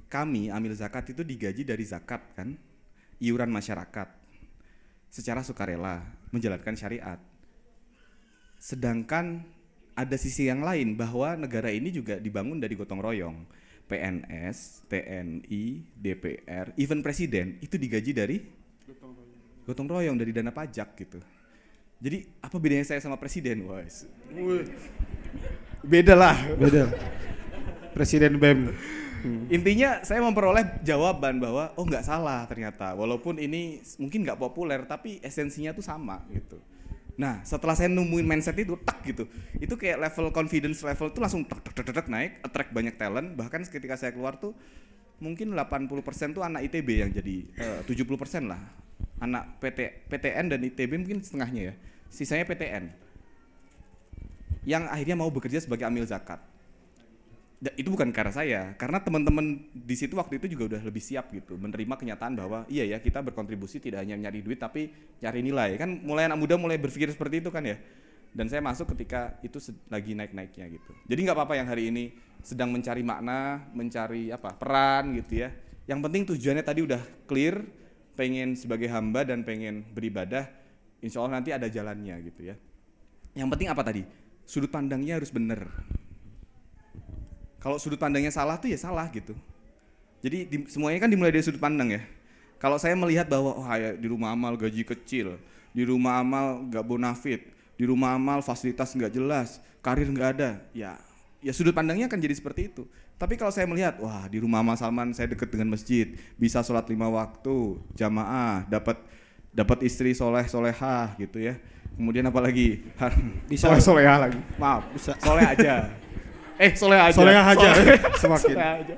kami amil zakat itu digaji dari zakat kan, iuran masyarakat secara sukarela menjalankan syariat. Sedangkan ada sisi yang lain bahwa negara ini juga dibangun dari gotong royong. PNS, TNI, DPR, even presiden itu digaji dari gotong royong dari dana pajak gitu. Jadi apa bedanya saya sama presiden? Wah, beda lah. Beda. Presiden BEM. Intinya saya memperoleh jawaban bahwa oh nggak salah ternyata. Walaupun ini mungkin nggak populer tapi esensinya tuh sama gitu. Nah setelah saya nemuin mindset itu tak gitu, itu kayak level confidence level tuh langsung tek tek tek naik, attract banyak talent. Bahkan ketika saya keluar tuh mungkin 80% tuh anak ITB yang jadi eh, 70% lah. Anak PT PTN dan ITB mungkin setengahnya ya, sisanya PTN yang akhirnya mau bekerja sebagai amil zakat. Itu bukan karena saya, karena teman-teman di situ waktu itu juga udah lebih siap gitu, menerima kenyataan bahwa iya ya kita berkontribusi tidak hanya nyari duit tapi nyari nilai. Kan mulai anak muda mulai berpikir seperti itu kan ya. Dan saya masuk ketika itu lagi naik-naiknya gitu. Jadi nggak apa-apa yang hari ini sedang mencari makna, mencari apa peran gitu ya. Yang penting tujuannya tadi udah clear, pengen sebagai hamba dan pengen beribadah, insya Allah nanti ada jalannya gitu ya. Yang penting apa tadi? Sudut pandangnya harus bener. Kalau sudut pandangnya salah tuh ya salah gitu. Jadi di- semuanya kan dimulai dari sudut pandang ya. Kalau saya melihat bahwa oh ya, di rumah amal gaji kecil, di rumah amal nggak bonafit, di rumah amal fasilitas nggak jelas, karir nggak ada, ya ya sudut pandangnya akan jadi seperti itu. Tapi kalau saya melihat, wah di rumah amal Salman saya dekat dengan masjid, bisa sholat lima waktu, jamaah, dapat dapat istri soleh solehah gitu ya. Kemudian apa lagi? Bisa. soleh solehah lagi. Maaf, Bisa. soleh aja. Eh soleh aja. Solehah aja. Soleh. Semakin. Soleh aja.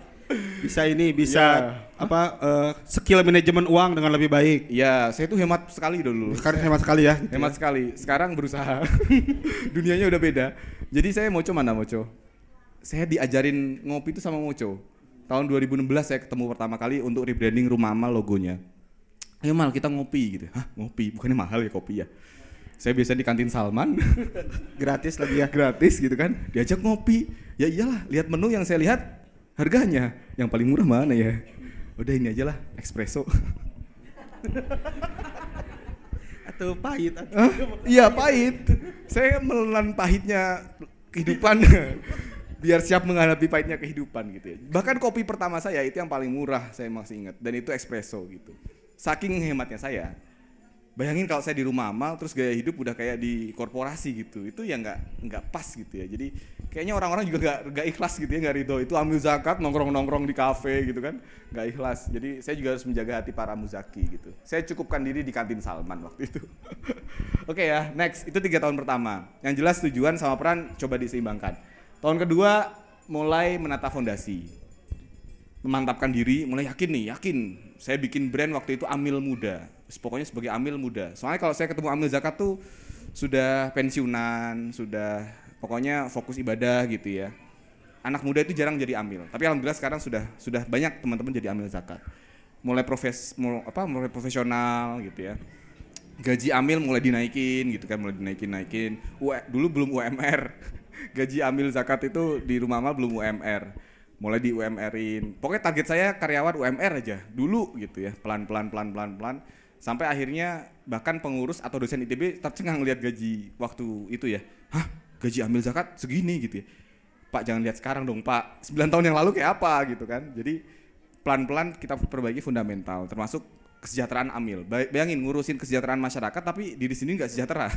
Bisa ini, bisa Ya. apa eh, skill manajemen uang dengan lebih baik. Iya, saya itu hemat sekali dulu. Kan hemat sekali ya. gitu Hemat sekali. Sekarang berusaha. Dunianya udah beda. Jadi saya Moco mana Moco? Saya diajarin ngopi itu sama Moco. Tahun 2016 saya ketemu pertama kali untuk rebranding rumah amal logonya. Ayo mal kita ngopi gitu. Hah ngopi? Bukannya mahal ya kopi ya? Saya biasa di kantin Salman. Gratis lagi ya. gratis gitu kan. Diajak ngopi. Ya iyalah, lihat menu yang saya lihat harganya yang paling murah mana ya? Udah ini aja lah, espresso. Atau pahit atau? Iya pahit. Saya menelan pahitnya kehidupan biar siap menghadapi pahitnya kehidupan gitu ya. Bahkan kopi pertama saya itu yang paling murah saya masih ingat dan itu espresso gitu. saking hematnya saya bayangin kalau saya di rumah amal terus gaya hidup udah kayak di korporasi gitu. Itu ya nggak nggak pas gitu ya. Jadi kayaknya orang-orang juga nggak nggak ikhlas gitu ya nggak ridho. Itu ambil zakat nongkrong nongkrong di kafe gitu kan nggak ikhlas. Jadi saya juga harus menjaga hati para muzaki gitu. Saya cukupkan diri di kantin Salman waktu itu. Oke ya next. Itu tiga tahun pertama. Yang jelas tujuan sama peran coba diseimbangkan. Tahun kedua mulai menata fondasi memantapkan diri, mulai yakin nih, yakin. Saya bikin brand waktu itu Amil Muda. Pokoknya sebagai Amil Muda. Soalnya kalau saya ketemu Amil Zakat tuh sudah pensiunan, sudah pokoknya fokus ibadah gitu ya. Anak muda itu jarang jadi amil, tapi alhamdulillah sekarang sudah sudah banyak teman-teman jadi amil zakat. Mulai profes mul, apa mulai profesional gitu ya. Gaji amil mulai dinaikin gitu kan, mulai dinaikin naikin. Dulu belum UMR. Gaji amil zakat itu di rumah amal belum UMR mulai di UMR-in. Pokoknya target saya karyawan UMR aja dulu gitu ya, pelan-pelan pelan-pelan pelan sampai akhirnya bahkan pengurus atau dosen ITB tercengang lihat gaji waktu itu ya. Hah, gaji ambil zakat segini gitu ya. Pak jangan lihat sekarang dong, Pak. 9 tahun yang lalu kayak apa gitu kan. Jadi pelan-pelan kita perbaiki fundamental termasuk kesejahteraan amil. Bayangin ngurusin kesejahteraan masyarakat tapi diri sendiri nggak sejahtera.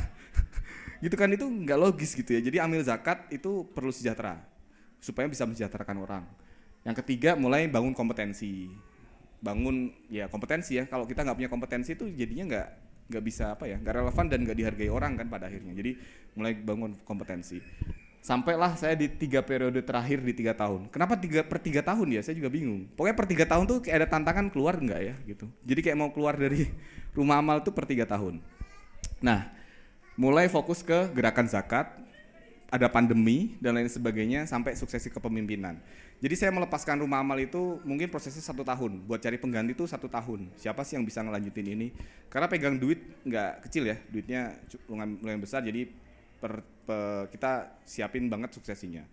gitu kan itu nggak logis gitu ya. Jadi amil zakat itu perlu sejahtera supaya bisa mensejahterakan orang. Yang ketiga mulai bangun kompetensi, bangun ya kompetensi ya. Kalau kita nggak punya kompetensi itu jadinya nggak nggak bisa apa ya, nggak relevan dan nggak dihargai orang kan pada akhirnya. Jadi mulai bangun kompetensi. Sampailah saya di tiga periode terakhir di tiga tahun. Kenapa tiga per tiga tahun ya? Saya juga bingung. Pokoknya per tiga tahun tuh kayak ada tantangan keluar nggak ya gitu. Jadi kayak mau keluar dari rumah amal tuh per tiga tahun. Nah, mulai fokus ke gerakan zakat, ada pandemi dan lain sebagainya sampai suksesi kepemimpinan. Jadi saya melepaskan rumah amal itu mungkin prosesnya satu tahun. Buat cari pengganti itu satu tahun. Siapa sih yang bisa ngelanjutin ini? Karena pegang duit nggak kecil ya, duitnya lumayan besar. Jadi per, per, kita siapin banget suksesinya.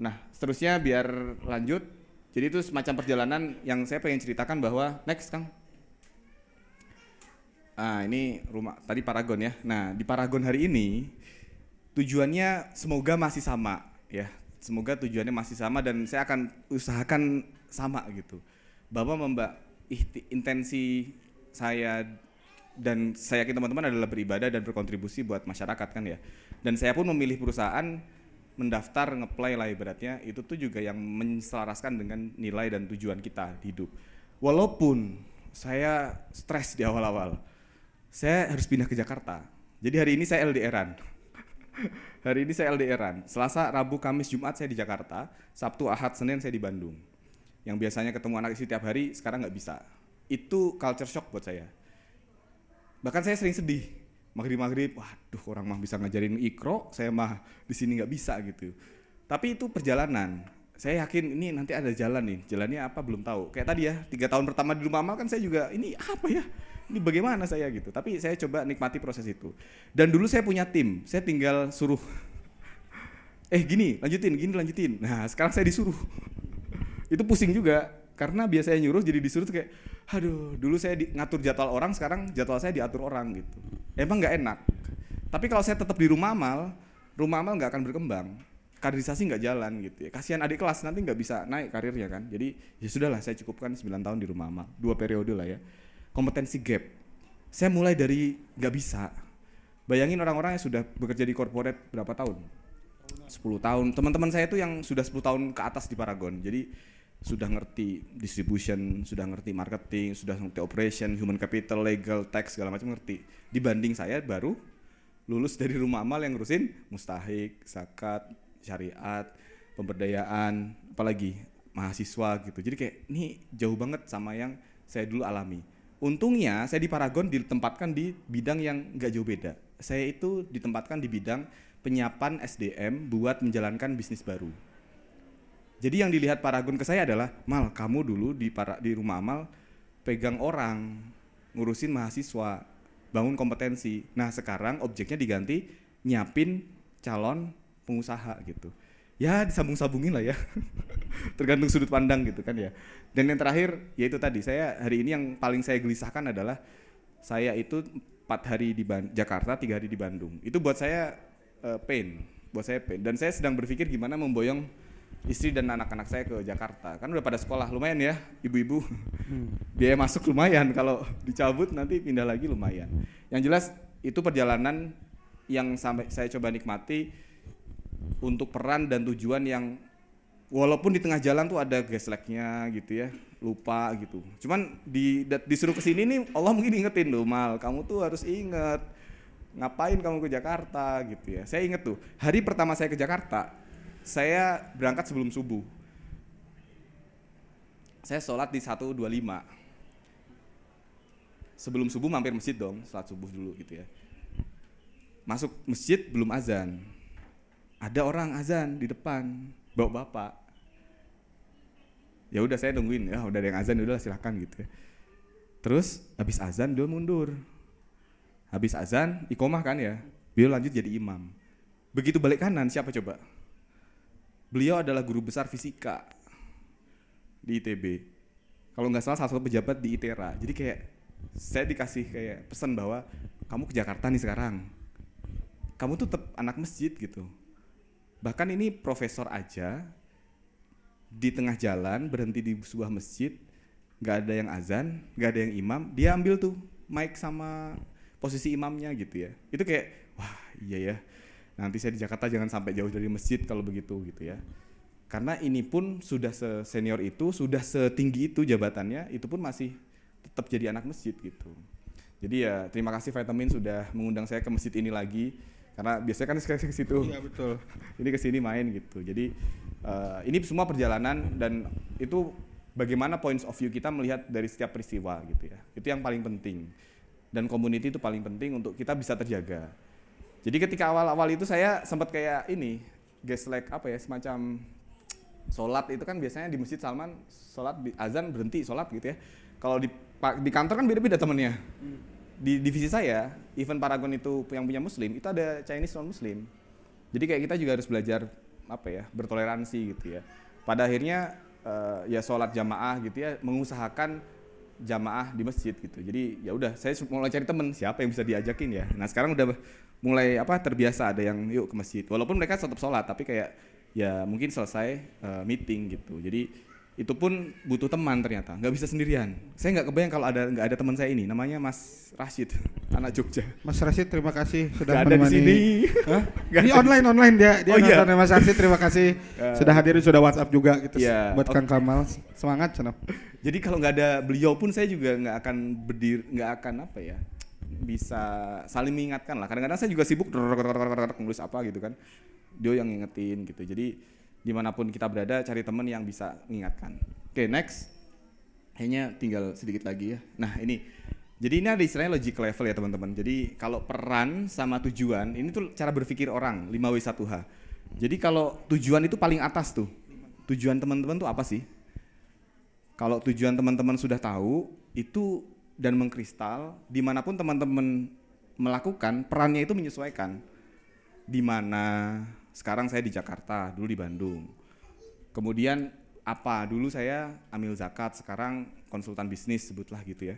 Nah seterusnya biar lanjut. Jadi itu semacam perjalanan yang saya pengen ceritakan bahwa next kang. Ah ini rumah tadi Paragon ya. Nah di Paragon hari ini tujuannya semoga masih sama ya. Semoga tujuannya masih sama dan saya akan usahakan sama gitu. Bahwa membak intensi saya dan saya yakin teman-teman adalah beribadah dan berkontribusi buat masyarakat kan ya. Dan saya pun memilih perusahaan mendaftar ngeplay lah ibaratnya. Itu tuh juga yang menyelaraskan dengan nilai dan tujuan kita hidup. Walaupun saya stres di awal-awal saya harus pindah ke Jakarta. Jadi hari ini saya LDRan Hari ini saya LDRan. Selasa, Rabu, Kamis, Jumat saya di Jakarta. Sabtu, Ahad, Senin saya di Bandung. Yang biasanya ketemu anak istri tiap hari, sekarang nggak bisa. Itu culture shock buat saya. Bahkan saya sering sedih. Maghrib-maghrib, waduh orang mah bisa ngajarin ikro, saya mah di sini nggak bisa gitu. Tapi itu perjalanan. Saya yakin ini nanti ada jalan nih. Jalannya apa belum tahu. Kayak tadi ya, tiga tahun pertama di rumah amal kan saya juga ini apa ya? ini bagaimana saya? Gitu. Tapi saya coba nikmati proses itu. Dan dulu saya punya tim. Saya tinggal suruh eh gini lanjutin gini lanjutin. Nah sekarang saya disuruh. Itu pusing juga. Karena biasanya nyuruh jadi disuruh tuh kayak aduh dulu saya di, ngatur jadwal orang sekarang jadwal saya diatur orang gitu. Emang nggak enak. Tapi kalau saya tetap di rumah amal rumah amal nggak akan berkembang kaderisasi nggak jalan gitu ya kasihan adik kelas nanti nggak bisa naik karirnya kan jadi ya sudahlah saya cukupkan 9 tahun di rumah amal dua periode lah ya kompetensi gap. Saya mulai dari nggak bisa. Bayangin orang-orang yang sudah bekerja di corporate berapa tahun? 10 tahun. Teman-teman saya itu yang sudah 10 tahun ke atas di Paragon. Jadi sudah ngerti distribution, sudah ngerti marketing, sudah ngerti operation, human capital, legal, tax segala macam ngerti. Dibanding saya baru lulus dari rumah amal yang ngurusin mustahik, zakat, syariat, pemberdayaan, apalagi mahasiswa gitu. Jadi kayak ini jauh banget sama yang saya dulu alami. Untungnya saya di Paragon ditempatkan di bidang yang nggak jauh beda. Saya itu ditempatkan di bidang penyiapan SDM buat menjalankan bisnis baru. Jadi yang dilihat Paragon ke saya adalah, mal kamu dulu di para, di rumah amal pegang orang, ngurusin mahasiswa, bangun kompetensi. Nah sekarang objeknya diganti nyiapin calon pengusaha gitu ya disambung-sambungin lah ya tergantung sudut pandang gitu kan ya dan yang terakhir yaitu tadi saya hari ini yang paling saya gelisahkan adalah saya itu empat hari di Ban Jakarta tiga hari di Bandung itu buat saya uh, pain buat saya pain dan saya sedang berpikir gimana memboyong istri dan anak-anak saya ke Jakarta. Kan udah pada sekolah, lumayan ya, ibu-ibu. Biaya masuk lumayan, kalau dicabut nanti pindah lagi lumayan. Yang jelas itu perjalanan yang sampai saya coba nikmati untuk peran dan tujuan yang walaupun di tengah jalan tuh ada gesleknya gitu ya, lupa gitu. Cuman di disuruh ke sini nih Allah mungkin ingetin loh, Mal, kamu tuh harus inget ngapain kamu ke Jakarta gitu ya. Saya inget tuh, hari pertama saya ke Jakarta, saya berangkat sebelum subuh. Saya sholat di 125. Sebelum subuh mampir masjid dong, sholat subuh dulu gitu ya. Masuk masjid belum azan. Ada orang azan di depan, bawa bapak. Ya udah saya tungguin ya, udah ada yang azan udah silahkan gitu ya. Terus habis azan dia mundur. Habis azan ikomah kan ya, beliau lanjut jadi imam. Begitu balik kanan siapa coba? Beliau adalah guru besar fisika di ITB. Kalau nggak salah salah satu pejabat di ITERA. Jadi kayak saya dikasih kayak pesan bahwa kamu ke Jakarta nih sekarang. Kamu tuh tetap anak masjid gitu. Bahkan ini profesor aja di tengah jalan berhenti di sebuah masjid, nggak ada yang azan, nggak ada yang imam, dia ambil tuh mic sama posisi imamnya gitu ya. Itu kayak wah iya ya. Nanti saya di Jakarta jangan sampai jauh dari masjid kalau begitu gitu ya. Karena ini pun sudah senior itu, sudah setinggi itu jabatannya, itu pun masih tetap jadi anak masjid gitu. Jadi ya terima kasih vitamin sudah mengundang saya ke masjid ini lagi karena biasanya kan sekali ke situ. Iya betul. ini ke sini main gitu. Jadi eh, ini semua perjalanan dan itu bagaimana points of view kita melihat dari setiap peristiwa gitu ya. Itu yang paling penting. Dan community itu paling penting untuk kita bisa terjaga. Jadi ketika awal-awal itu saya sempat kayak ini, guys like apa ya semacam sholat itu kan biasanya di masjid Salman sholat di azan berhenti sholat gitu ya. Kalau di di kantor kan beda-beda temennya. Di divisi saya, event Paragon itu yang punya Muslim itu ada Chinese non Muslim. Jadi kayak kita juga harus belajar apa ya bertoleransi gitu ya. Pada akhirnya eh, ya sholat jamaah gitu ya mengusahakan jamaah di masjid gitu. Jadi ya udah saya mulai cari temen siapa yang bisa diajakin ya. Nah sekarang udah mulai apa terbiasa ada yang yuk ke masjid. Walaupun mereka tetap sholat tapi kayak ya mungkin selesai eh, meeting gitu. Jadi itu pun butuh teman ternyata nggak bisa sendirian. Saya nggak kebayang kalau ada nggak ada teman saya ini namanya Mas Rashid anak Jogja. Mas Rashid terima kasih sudah Nggak ada di sini. Hah? Ini ada online online dia dia Oh, iya. nonton Mas Rashid terima kasih Eh. sudah hadirin sudah WhatsApp juga gitu Iya, buat oke. Kang Kamal semangat cenap. Jadi kalau nggak ada beliau pun saya juga nggak akan berdiri, nggak akan apa ya, bisa saling mengingatkan lah. Kadang-kadang saya juga sibuk nulis apa gitu kan, dia yang ngingetin gitu. Jadi di mana pun kita berada, cari teman yang bisa mengingatkan. Oke next, kayaknya tinggal sedikit lagi ya. Nah ini, jadi ini ada istilahnya logic level ya teman-teman. Jadi kalau peran sama tujuan, ini tuh cara berpikir orang 5W1H. Jadi kalau tujuan itu paling atas tuh, tujuan teman-teman tuh apa sih? Kalau tujuan teman-teman sudah tahu, itu dan mengkristal, di mana pun teman-teman melakukan, perannya itu menyesuaikan. Di mana sekarang saya di Jakarta, dulu di Bandung. Kemudian apa? Dulu saya ambil zakat, sekarang konsultan bisnis sebutlah gitu ya.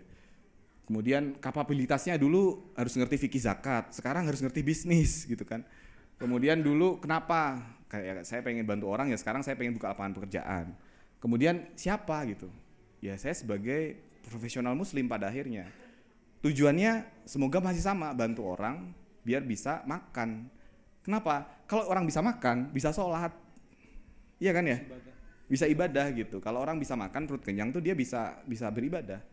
Kemudian kapabilitasnya dulu harus ngerti fikih zakat, sekarang harus ngerti bisnis gitu kan. Kemudian dulu kenapa? Kayak saya pengen bantu orang ya sekarang saya pengen buka lapangan pekerjaan. Kemudian siapa gitu? Ya saya sebagai profesional muslim pada akhirnya. Tujuannya semoga masih sama, bantu orang biar bisa makan. Kenapa? Kalau orang bisa makan, bisa sholat. Iya kan ya? Bisa ibadah gitu. Kalau orang bisa makan perut kenyang tuh dia bisa bisa beribadah.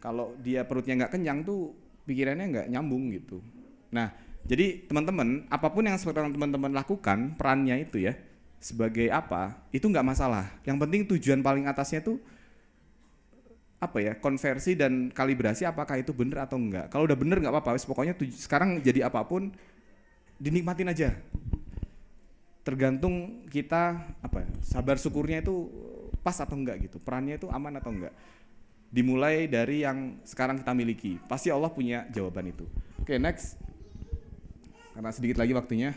Kalau dia perutnya nggak kenyang tuh pikirannya nggak nyambung gitu. Nah, jadi teman-teman, apa pun yang sekarang teman-teman lakukan, perannya itu ya, sebagai apa, itu nggak masalah. Yang penting tujuan paling atasnya tuh apa ya konversi dan kalibrasi apakah itu benar atau enggak kalau udah bener nggak apa-apa pokoknya sekarang jadi apa pun dinikmatin aja tergantung kita apa ya, sabar syukurnya itu pas atau enggak gitu. Perannya itu aman atau enggak. Dimulai dari yang sekarang kita miliki. Pasti Allah punya jawaban itu. Oke next. Karena sedikit lagi waktunya.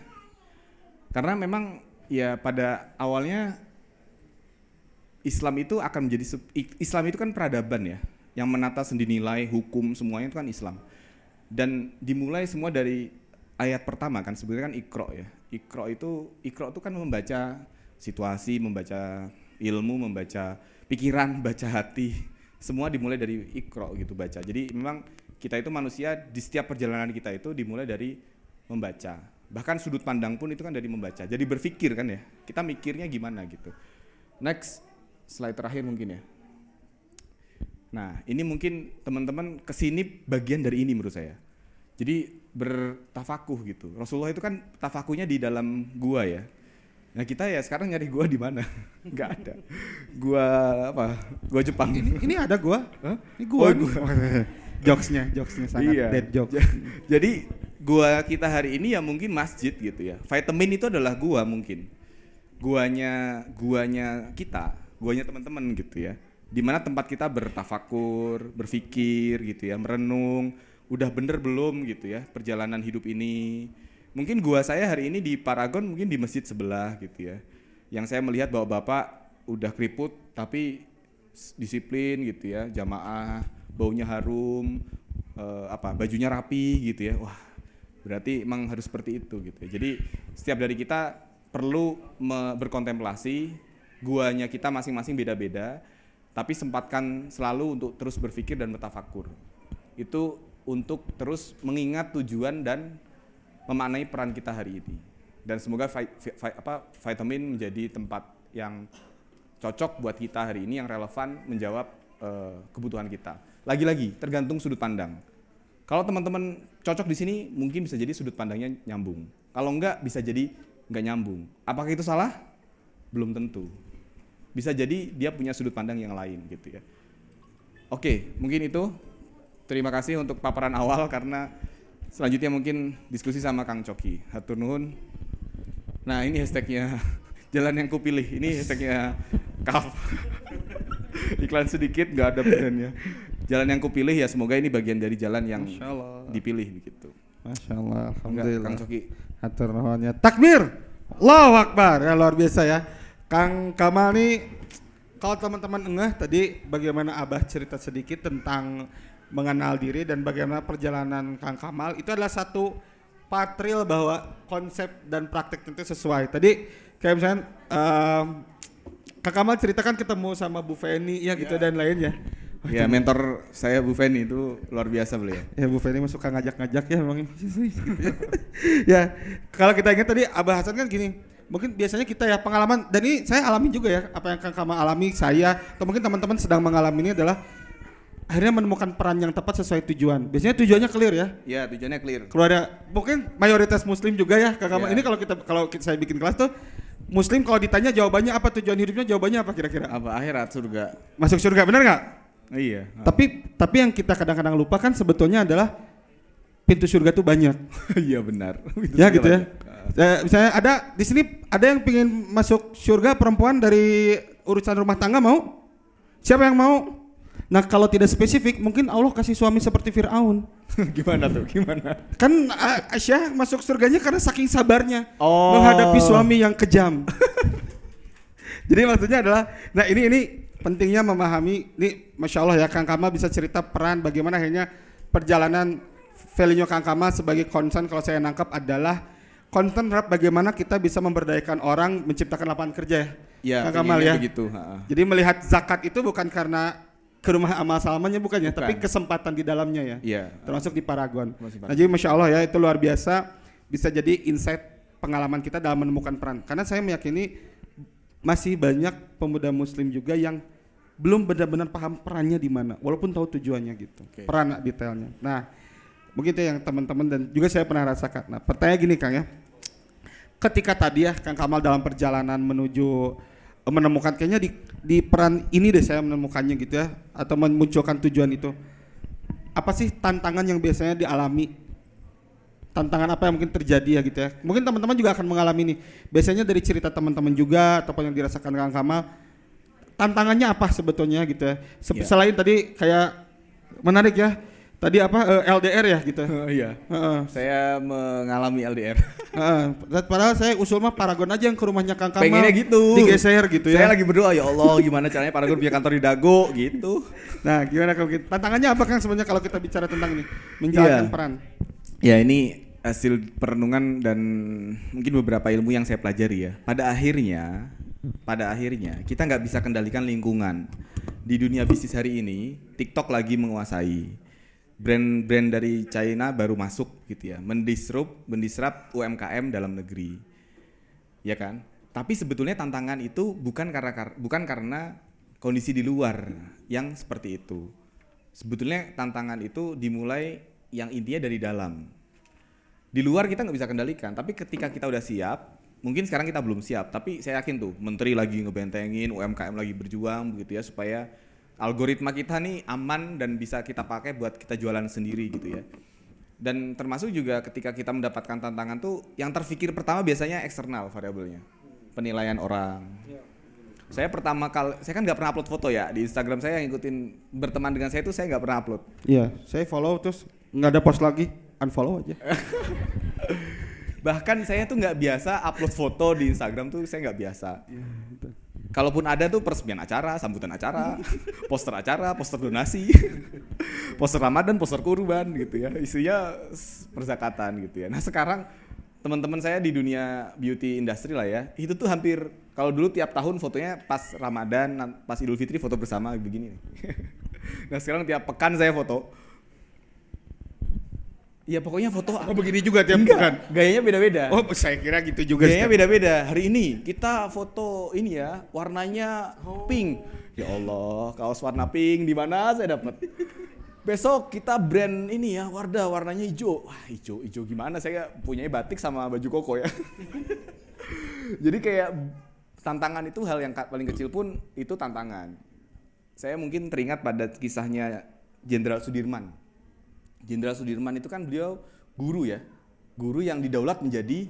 Karena memang ya pada awalnya Islam itu akan menjadi Islam itu kan peradaban ya. Yang menata sendi nilai hukum semuanya itu kan Islam. Dan dimulai semua dari ayat pertama kan sebenarnya kan ikro ya ikro itu ikro itu kan membaca situasi, membaca ilmu, membaca pikiran, baca hati. Semua dimulai dari ikro gitu baca. Jadi memang kita itu manusia di setiap perjalanan kita itu dimulai dari membaca. Bahkan sudut pandang pun itu kan dari membaca. Jadi berpikir kan ya. Kita mikirnya gimana gitu. Next slide terakhir mungkin ya. Nah, ini mungkin teman-teman ke sini bagian dari ini menurut saya. Jadi bertafakuh gitu. Rasulullah itu kan tafakuhnya di dalam gua ya. Nah kita ya sekarang nyari gua di mana? Nggak ada. Gua apa? Gua Jepang. Ini, ini ada gua. Hah? Ini gua. Oh, gua. jokesnya, jokesnya sangat Iya. dead joke. Ja- Jadi gua kita hari ini ya mungkin masjid gitu ya. Vitamin itu adalah gua mungkin. Guanya guanya kita, guanya teman-teman gitu ya. Di mana tempat kita bertafakur, berpikir gitu ya, merenung. Udah bener belum gitu ya perjalanan hidup ini. Mungkin gua saya hari ini di Paragon mungkin di masjid sebelah gitu ya. Yang saya melihat bahwa bapak udah keriput tapi disiplin gitu ya, jamaah, baunya harum, eh, apa bajunya rapi gitu ya. Wah, berarti emang harus seperti itu gitu ya. Jadi setiap dari kita perlu berkontemplasi, guanya kita masing-masing beda-beda, tapi sempatkan selalu untuk terus berpikir dan bertafakur. Itu untuk terus mengingat tujuan dan memaknai peran kita hari ini. Dan semoga vi- vi- apa, vitamin menjadi tempat yang cocok buat kita hari ini yang relevan menjawab eh, kebutuhan kita. Lagi-lagi tergantung sudut pandang. Kalau teman-teman cocok di sini mungkin bisa jadi sudut pandangnya nyambung. Kalau enggak bisa jadi enggak nyambung. Apakah itu salah? Belum tentu. Bisa jadi dia punya sudut pandang yang lain gitu ya. Oke, mungkin itu. Terima kasih untuk paparan awal karena selanjutnya mungkin diskusi sama Kang Coki. Hatur nuhun. Nah ini hashtagnya jalan yang kupilih. Ini hashtagnya kaf. Iklan sedikit nggak ada benernya. Jalan yang kupilih ya semoga ini bagian dari jalan yang Allah. dipilih begitu. Masya Allah, Enggak, Alhamdulillah. Kang Coki. Hatur nuhunnya. Takbir. Allahu Akbar. Ya luar biasa ya. Kang Kamal nih kalau teman-teman engah tadi bagaimana Abah cerita sedikit tentang mengenal diri dan bagaimana perjalanan Kang Kamal itu adalah satu part real bahwa konsep dan praktek itu sesuai. Tadi kayak misalnya em, Kang Kamal ceritakan ketemu sama Bu Feni ya gitu dan lainnya. Ya mentor saya Bu Feni itu luar biasa beliau. Ya Bu Feni suka ngajak-ngajak ya memang. ya kalau kita ingat tadi Abah Hasan kan gini, mungkin biasanya kita ya pengalaman dan ini saya alami juga ya apa yang Kang Kama alami saya atau mungkin teman-teman sedang mengalami ini adalah akhirnya menemukan peran yang tepat sesuai tujuan. Biasanya tujuannya clear ya. Ya tujuannya clear. Keluarga mungkin mayoritas muslim juga ya Kang Kama. Ya. Ini kalau kita kalau kita, saya bikin kelas tuh muslim kalau ditanya jawabannya apa tujuan hidupnya jawabannya apa kira-kira? Apa akhirat surga? Masuk surga benar nggak? Iya. Tapi tapi yang kita kadang-kadang lupa kan sebetulnya adalah pintu surga tuh banyak. Iya benar. Itu ya gitu ya. banyak. Eh, misalnya ada di sini ada yang pengen masuk surga perempuan dari urusan rumah tangga mau? Siapa yang mau? Nah kalau tidak spesifik mungkin Allah kasih suami seperti Fir'aun. Gimana tuh? Gimana? Kan A- Aisyah masuk surganya karena saking sabarnya Oh. menghadapi suami yang kejam. Jadi maksudnya adalah, nah ini ini pentingnya memahami, ini masya Allah ya Kang Kamal bisa cerita peran bagaimana akhirnya perjalanan value Kang Kamal sebagai concern kalau saya nangkap adalah concern terhadap bagaimana kita bisa memberdayakan orang menciptakan lapangan kerja ya. Ya, Kang Kamal ya. begitu. Jadi melihat zakat itu bukan karena ke rumah amal salamanya bukan ya, Bukan. tapi kesempatan di dalamnya ya Iya. termasuk di Paragon. Nah, jadi masya Allah ya itu luar biasa bisa jadi insight pengalaman kita dalam menemukan peran. Karena saya meyakini masih banyak pemuda Muslim juga yang belum benar-benar paham perannya di mana, walaupun tahu tujuannya gitu, Oke. peran detailnya. Nah, mungkin itu yang teman-teman dan juga saya pernah rasakan. Nah, pertanyaan gini Kang ya, ketika tadi ya Kang Kamal dalam perjalanan menuju eh, menemukan kayaknya di di peran ini deh saya menemukannya gitu ya atau memunculkan tujuan itu. Apa sih tantangan yang biasanya dialami? Tantangan apa yang mungkin terjadi ya gitu ya? Mungkin teman-teman juga akan mengalami ini biasanya dari cerita teman-teman juga ataupun yang dirasakan Kang Kamal tantangannya apa sebetulnya gitu ya? Se- Iya. selain tadi kayak menarik ya tadi apa eh, LDR ya gitu Oh, iya. Heeh. Saya mengalami LDR. Heeh. padahal saya usul mah Paragon aja yang ke rumahnya Kang Kamal Pengennya gitu. digeser gitu ya Saya lagi berdoa ya Allah gimana caranya Paragon punya kantor di Dago gitu. Nah, gimana kalau kita tantangannya apa kan sebenarnya kalau kita bicara tentang ini menjalankan Iya. peran? Ya ini hasil perenungan dan mungkin beberapa ilmu yang saya pelajari ya. Pada akhirnya pada akhirnya kita nggak bisa kendalikan lingkungan. Di dunia bisnis hari ini, TikTok lagi menguasai. Brand-brand dari China baru masuk gitu ya, mendisrupt, mendisrupt UMKM dalam negeri. Ya kan? Tapi sebetulnya tantangan itu bukan karena bukan karena kondisi di luar yang seperti itu. Sebetulnya tantangan itu dimulai yang intinya dari dalam di luar kita nggak bisa kendalikan tapi ketika kita udah siap mungkin sekarang kita belum siap tapi saya yakin tuh menteri lagi ngebentengin UMKM lagi berjuang begitu ya supaya algoritma kita nih aman dan bisa kita pakai buat kita jualan sendiri gitu ya. Dan termasuk juga ketika kita mendapatkan tantangan tuh yang terfikir pertama biasanya eksternal variabelnya. Penilaian orang. Saya pertama kali saya kan nggak pernah upload foto ya. Di Instagram saya yang ngikutin berteman dengan saya itu saya nggak pernah upload. Iya, saya follow terus nggak ada post lagi, unfollow aja. bahkan saya tuh nggak biasa upload foto di Instagram tuh saya nggak biasa kalaupun ada tuh peresmian acara sambutan acara poster acara poster donasi poster ramadan poster kurban gitu ya. Isinya perzakatan gitu ya. Nah sekarang teman-teman saya di dunia beauty industry lah ya itu tuh hampir kalau dulu tiap tahun fotonya pas ramadan pas idul fitri foto bersama begini nih. Nah sekarang tiap pekan saya foto Iya pokoknya foto Oh begini juga tiap Enggak, bukan? gayanya beda-beda. Oh saya kira gitu juga. Gayanya beda-beda. Hari ini kita foto ini ya, warnanya pink. Ya Allah, kaos warna pink di mana saya dapat? Besok kita brand ini ya, Wardah warnanya hijau. Wah, hijau, hijau gimana? Saya punya batik sama baju koko ya. Jadi kayak tantangan itu hal yang paling kecil pun itu tantangan. Saya mungkin teringat pada kisahnya Jenderal Sudirman. Jenderal Sudirman itu kan beliau guru ya, guru yang didaulat menjadi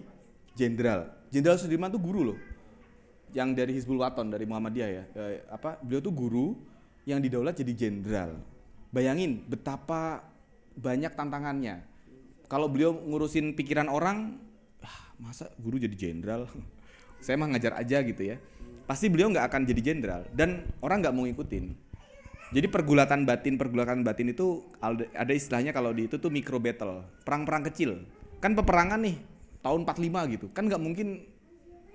jenderal. Jenderal Sudirman tuh guru loh, yang dari Hizbul Waton dari Muhammadiyah ya. Eh, apa? Beliau tuh guru yang didaulat jadi jenderal. Bayangin betapa banyak tantangannya. Kalau beliau ngurusin pikiran orang, ah, masa guru jadi jenderal? Saya mah ngajar aja gitu ya. Pasti beliau nggak akan jadi jenderal dan orang nggak mau ngikutin. Jadi pergulatan batin, pergulatan batin itu ada istilahnya kalau di itu tuh micro battle, perang-perang kecil. Kan peperangan nih tahun 45 gitu. Kan nggak mungkin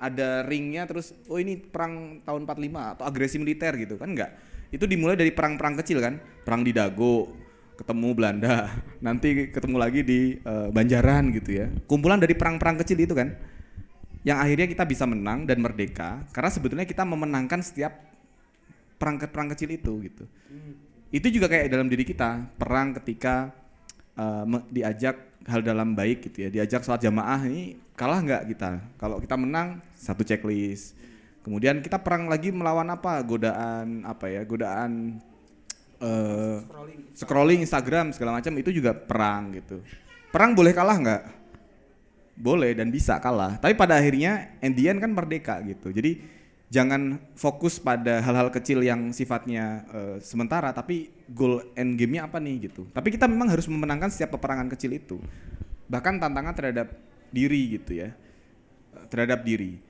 ada ringnya terus oh ini perang tahun 45 atau agresi militer gitu kan nggak. Itu dimulai dari perang-perang kecil kan. Perang di Dago, ketemu Belanda, nanti ketemu lagi di eh, Banjaran gitu ya. Kumpulan dari perang-perang kecil itu kan yang akhirnya kita bisa menang dan merdeka karena sebetulnya kita memenangkan setiap perang perang kecil itu gitu. Itu juga kayak dalam diri kita, perang ketika uh, diajak hal dalam baik gitu ya, diajak sholat jamaah ini kalah nggak kita? Kalau kita menang satu checklist. Kemudian kita perang lagi melawan apa? Godaan apa ya? Godaan eh, scrolling Instagram segala macam itu juga perang gitu. Perang boleh kalah nggak? Boleh dan bisa kalah. Tapi pada akhirnya Endian kan merdeka gitu. Jadi jangan fokus pada hal-hal kecil yang sifatnya eh, sementara tapi goal end game-nya apa nih gitu. Tapi kita memang harus memenangkan setiap peperangan kecil itu. Bahkan tantangan terhadap diri gitu ya. Eh, Terhadap diri.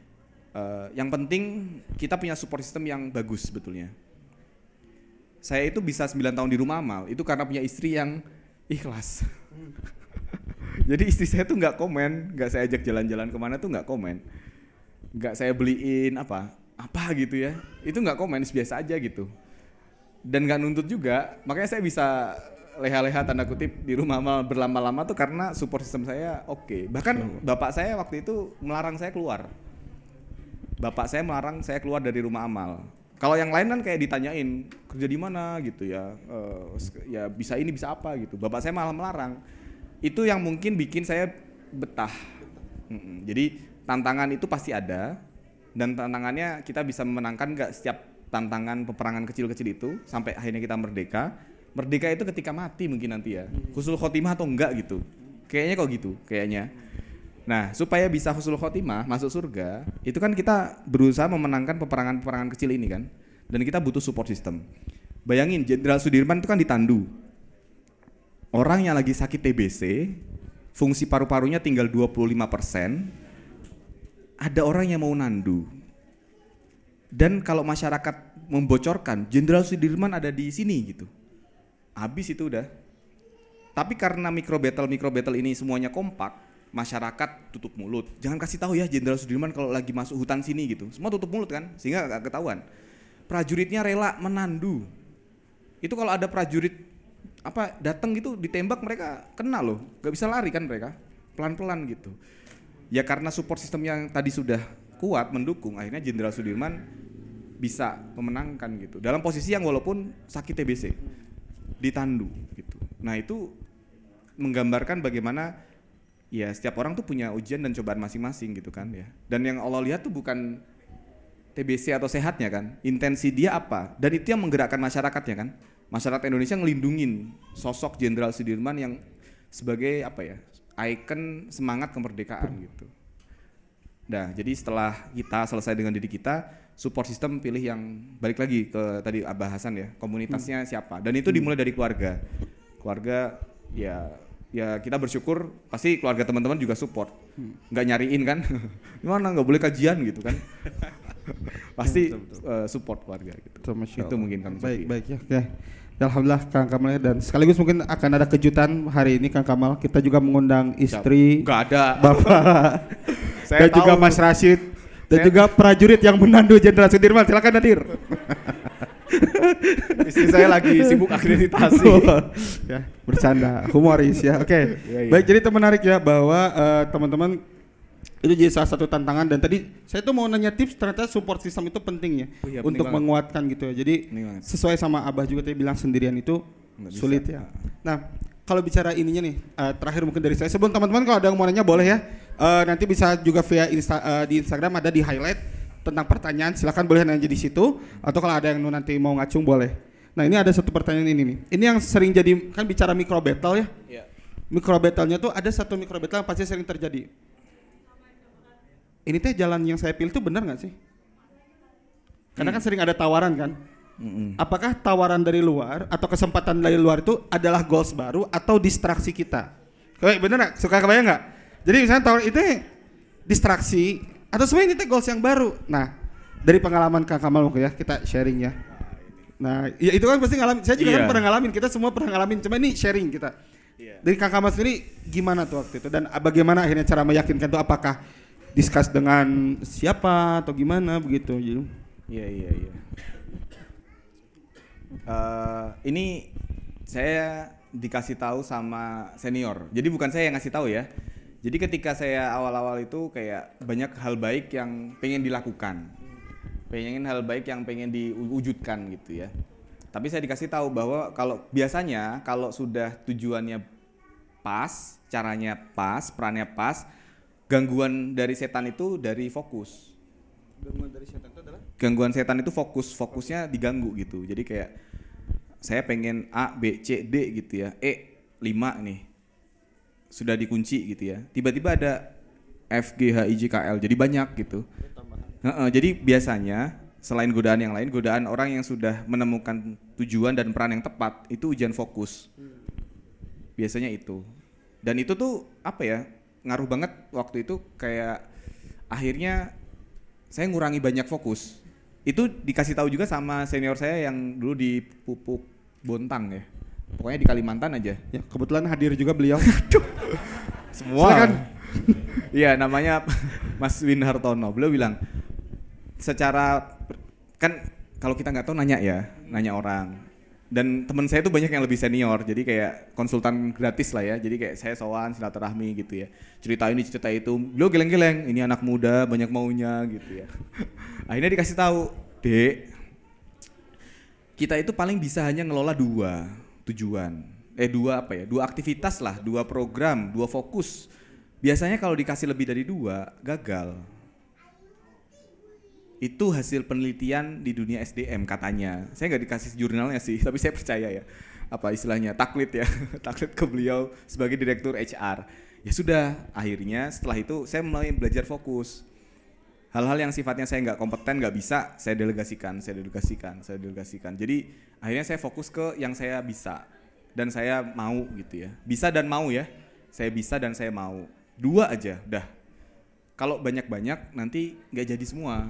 Eh, yang penting kita punya support system yang bagus sebetulnya. Saya itu bisa 9 tahun di rumah amal itu karena punya istri yang ikhlas. Jadi istri saya tuh nggak komen, nggak saya ajak jalan-jalan ke mana tuh nggak komen, nggak saya beliin apa, apa gitu ya, itu nggak komen, biasa aja gitu. Dan nggak nuntut juga, makanya saya bisa leha-leha tanda kutip di rumah mal berlama-lama tuh karena support system saya oke. Bahkan bapak saya waktu itu melarang saya keluar. Bapak saya melarang saya keluar dari rumah amal. Kalau yang lain kan kayak ditanyain kerja di mana gitu ya, eh, ya bisa ini bisa apa gitu. Bapak saya malah melarang itu yang mungkin bikin saya betah. Jadi tantangan itu pasti ada dan tantangannya kita bisa memenangkan nggak setiap tantangan peperangan kecil-kecil itu sampai akhirnya kita merdeka. Merdeka itu ketika mati mungkin nanti ya. Husnul khotimah atau enggak gitu. Kayaknya kok gitu, kayaknya. Nah, supaya bisa husnul khotimah masuk surga, itu kan kita berusaha memenangkan peperangan-peperangan kecil ini kan. Dan kita butuh support system. Bayangin Jenderal Sudirman itu kan ditandu orang yang lagi sakit TBC, fungsi paru-parunya tinggal 25%, ada orang yang mau nandu. Dan kalau masyarakat membocorkan, Jenderal Sudirman ada di sini gitu. Habis itu udah. Tapi karena micro battle micro battle ini semuanya kompak, masyarakat tutup mulut. Jangan kasih tahu ya Jenderal Sudirman kalau lagi masuk hutan sini gitu. Semua tutup mulut kan, sehingga gak ketahuan. Prajuritnya rela menandu. Itu kalau ada prajurit apa datang gitu ditembak mereka kena loh, gak bisa lari kan mereka, pelan-pelan gitu. Ya karena support sistem yang tadi sudah kuat mendukung, akhirnya Jenderal Sudirman bisa memenangkan gitu. Dalam posisi yang walaupun sakit TBC, ditandu gitu. Nah itu menggambarkan bagaimana ya setiap orang tuh punya ujian dan cobaan masing-masing gitu kan ya. Dan yang Allah lihat tuh bukan TBC atau sehatnya kan, intensi dia apa dan itu yang menggerakkan masyarakatnya kan. Masyarakat Indonesia ngelindungin sosok Jenderal Sudirman yang sebagai apa ya ikon semangat kemerdekaan gitu. Nah, jadi setelah kita selesai dengan diri kita, support system pilih yang balik lagi ke tadi bahasan ya, komunitasnya hmm. siapa. Dan itu dimulai dari keluarga. Keluarga ya ya kita bersyukur pasti keluarga teman-teman juga support hmm. nggak nyariin kan gimana nggak boleh kajian gitu kan pasti betul, betul. Uh, support keluarga gitu betul, itu mungkin kan baik baik ya, ya Alhamdulillah Kang Kamal dan sekaligus mungkin akan ada kejutan hari ini Kang Kamal kita juga mengundang istri nggak ada bapak dan tahu. juga Mas Rashid dan saya juga prajurit yang menandu Jenderal Sudirman silakan hadir Istri saya lagi sibuk akreditasi. ya, bercanda, humoris ya. Oke. Okay. Ya, ya. Baik, jadi itu menarik ya bahwa uh, teman-teman itu jadi salah satu tantangan dan tadi saya tuh mau nanya tips ternyata support system itu penting ya oh, iya, untuk penting menguatkan gitu ya. Jadi sesuai sama Abah juga tadi bilang sendirian itu Nggak sulit bisa. ya. Nah, kalau bicara ininya nih uh, terakhir mungkin dari saya sebelum teman-teman kalau ada yang mau nanya boleh ya. Uh, nanti bisa juga via Insta, uh, di Instagram ada di highlight tentang pertanyaan silahkan boleh nanya di situ atau kalau ada yang nanti mau ngacung boleh. Nah ini ada satu pertanyaan ini nih. Ini yang sering jadi kan bicara micro battle ya. Yeah. Micro battle-nya tuh ada satu micro battle yang pasti sering terjadi. Ini teh jalan yang saya pilih tuh benar nggak sih? Karena kan sering ada tawaran kan. Mm-hmm. Apakah tawaran dari luar atau kesempatan dari luar itu adalah goals baru atau distraksi kita? Kayak bener nggak? Suka kebayang nggak? Jadi misalnya tawaran itu distraksi atau sebenarnya ini goals yang baru. Nah, dari pengalaman Kang Kamal ya, kita sharing ya. Nah, ya itu kan pasti ngalamin. Saya juga yeah. kan pernah ngalamin. Kita semua pernah ngalamin. Cuma ini sharing kita. Yeah. Dari Kang Kamal sendiri gimana tuh waktu itu dan bagaimana akhirnya cara meyakinkan itu apakah diskus dengan siapa atau gimana begitu gitu. Iya iya iya. Uh, ini saya dikasih tahu sama senior. Jadi bukan saya yang ngasih tahu ya. Jadi ketika saya awal-awal itu kayak banyak hal baik yang pengen dilakukan, pengen hal baik yang pengen diwujudkan gitu ya. Tapi saya dikasih tahu bahwa kalau biasanya kalau sudah tujuannya pas, caranya pas, perannya pas, gangguan dari setan itu dari fokus. Gangguan dari setan itu adalah? Gangguan setan itu fokus, fokusnya diganggu gitu. Jadi kayak saya pengen A, B, C, D gitu ya. E 5 nih sudah dikunci gitu ya. Tiba-tiba ada F, G, H, I, J, K, L. Jadi banyak gitu. Uh, jadi biasanya selain godaan yang lain, godaan orang yang sudah menemukan tujuan dan peran yang tepat itu ujian fokus. Biasanya itu. Dan itu tuh apa ya? Ngaruh banget waktu itu kayak akhirnya saya ngurangi banyak fokus. Itu dikasih tahu juga sama senior saya yang dulu di Pupuk Bontang ya Pokoknya di Kalimantan aja. Ya, kebetulan hadir juga beliau. Semua. kan? Iya, namanya Mas Win Hartono. Beliau bilang secara kan kalau kita nggak tahu nanya ya, nanya orang. Dan teman saya tuh banyak yang lebih senior, jadi kayak konsultan gratis lah ya. Jadi kayak saya sowan silaturahmi gitu ya. Cerita ini cerita itu. Beliau geleng-geleng, ini anak muda banyak maunya gitu ya. Akhirnya dikasih tahu, "Dek, kita itu paling bisa hanya ngelola dua tujuan. Eh dua apa ya? Dua aktivitas lah, dua program, dua fokus. Biasanya kalau dikasih lebih dari dua, gagal. Itu hasil penelitian di dunia SDM katanya. Saya nggak dikasih jurnalnya sih, tapi saya percaya ya. Apa istilahnya? Taklid ya. Taklid ke beliau sebagai direktur HR. Ya sudah, akhirnya setelah itu saya mulai belajar fokus hal-hal yang sifatnya saya nggak kompeten nggak bisa saya delegasikan saya delegasikan saya delegasikan jadi akhirnya saya fokus ke yang saya bisa dan saya mau gitu ya bisa dan mau ya saya bisa dan saya mau dua aja dah kalau banyak-banyak nanti nggak jadi semua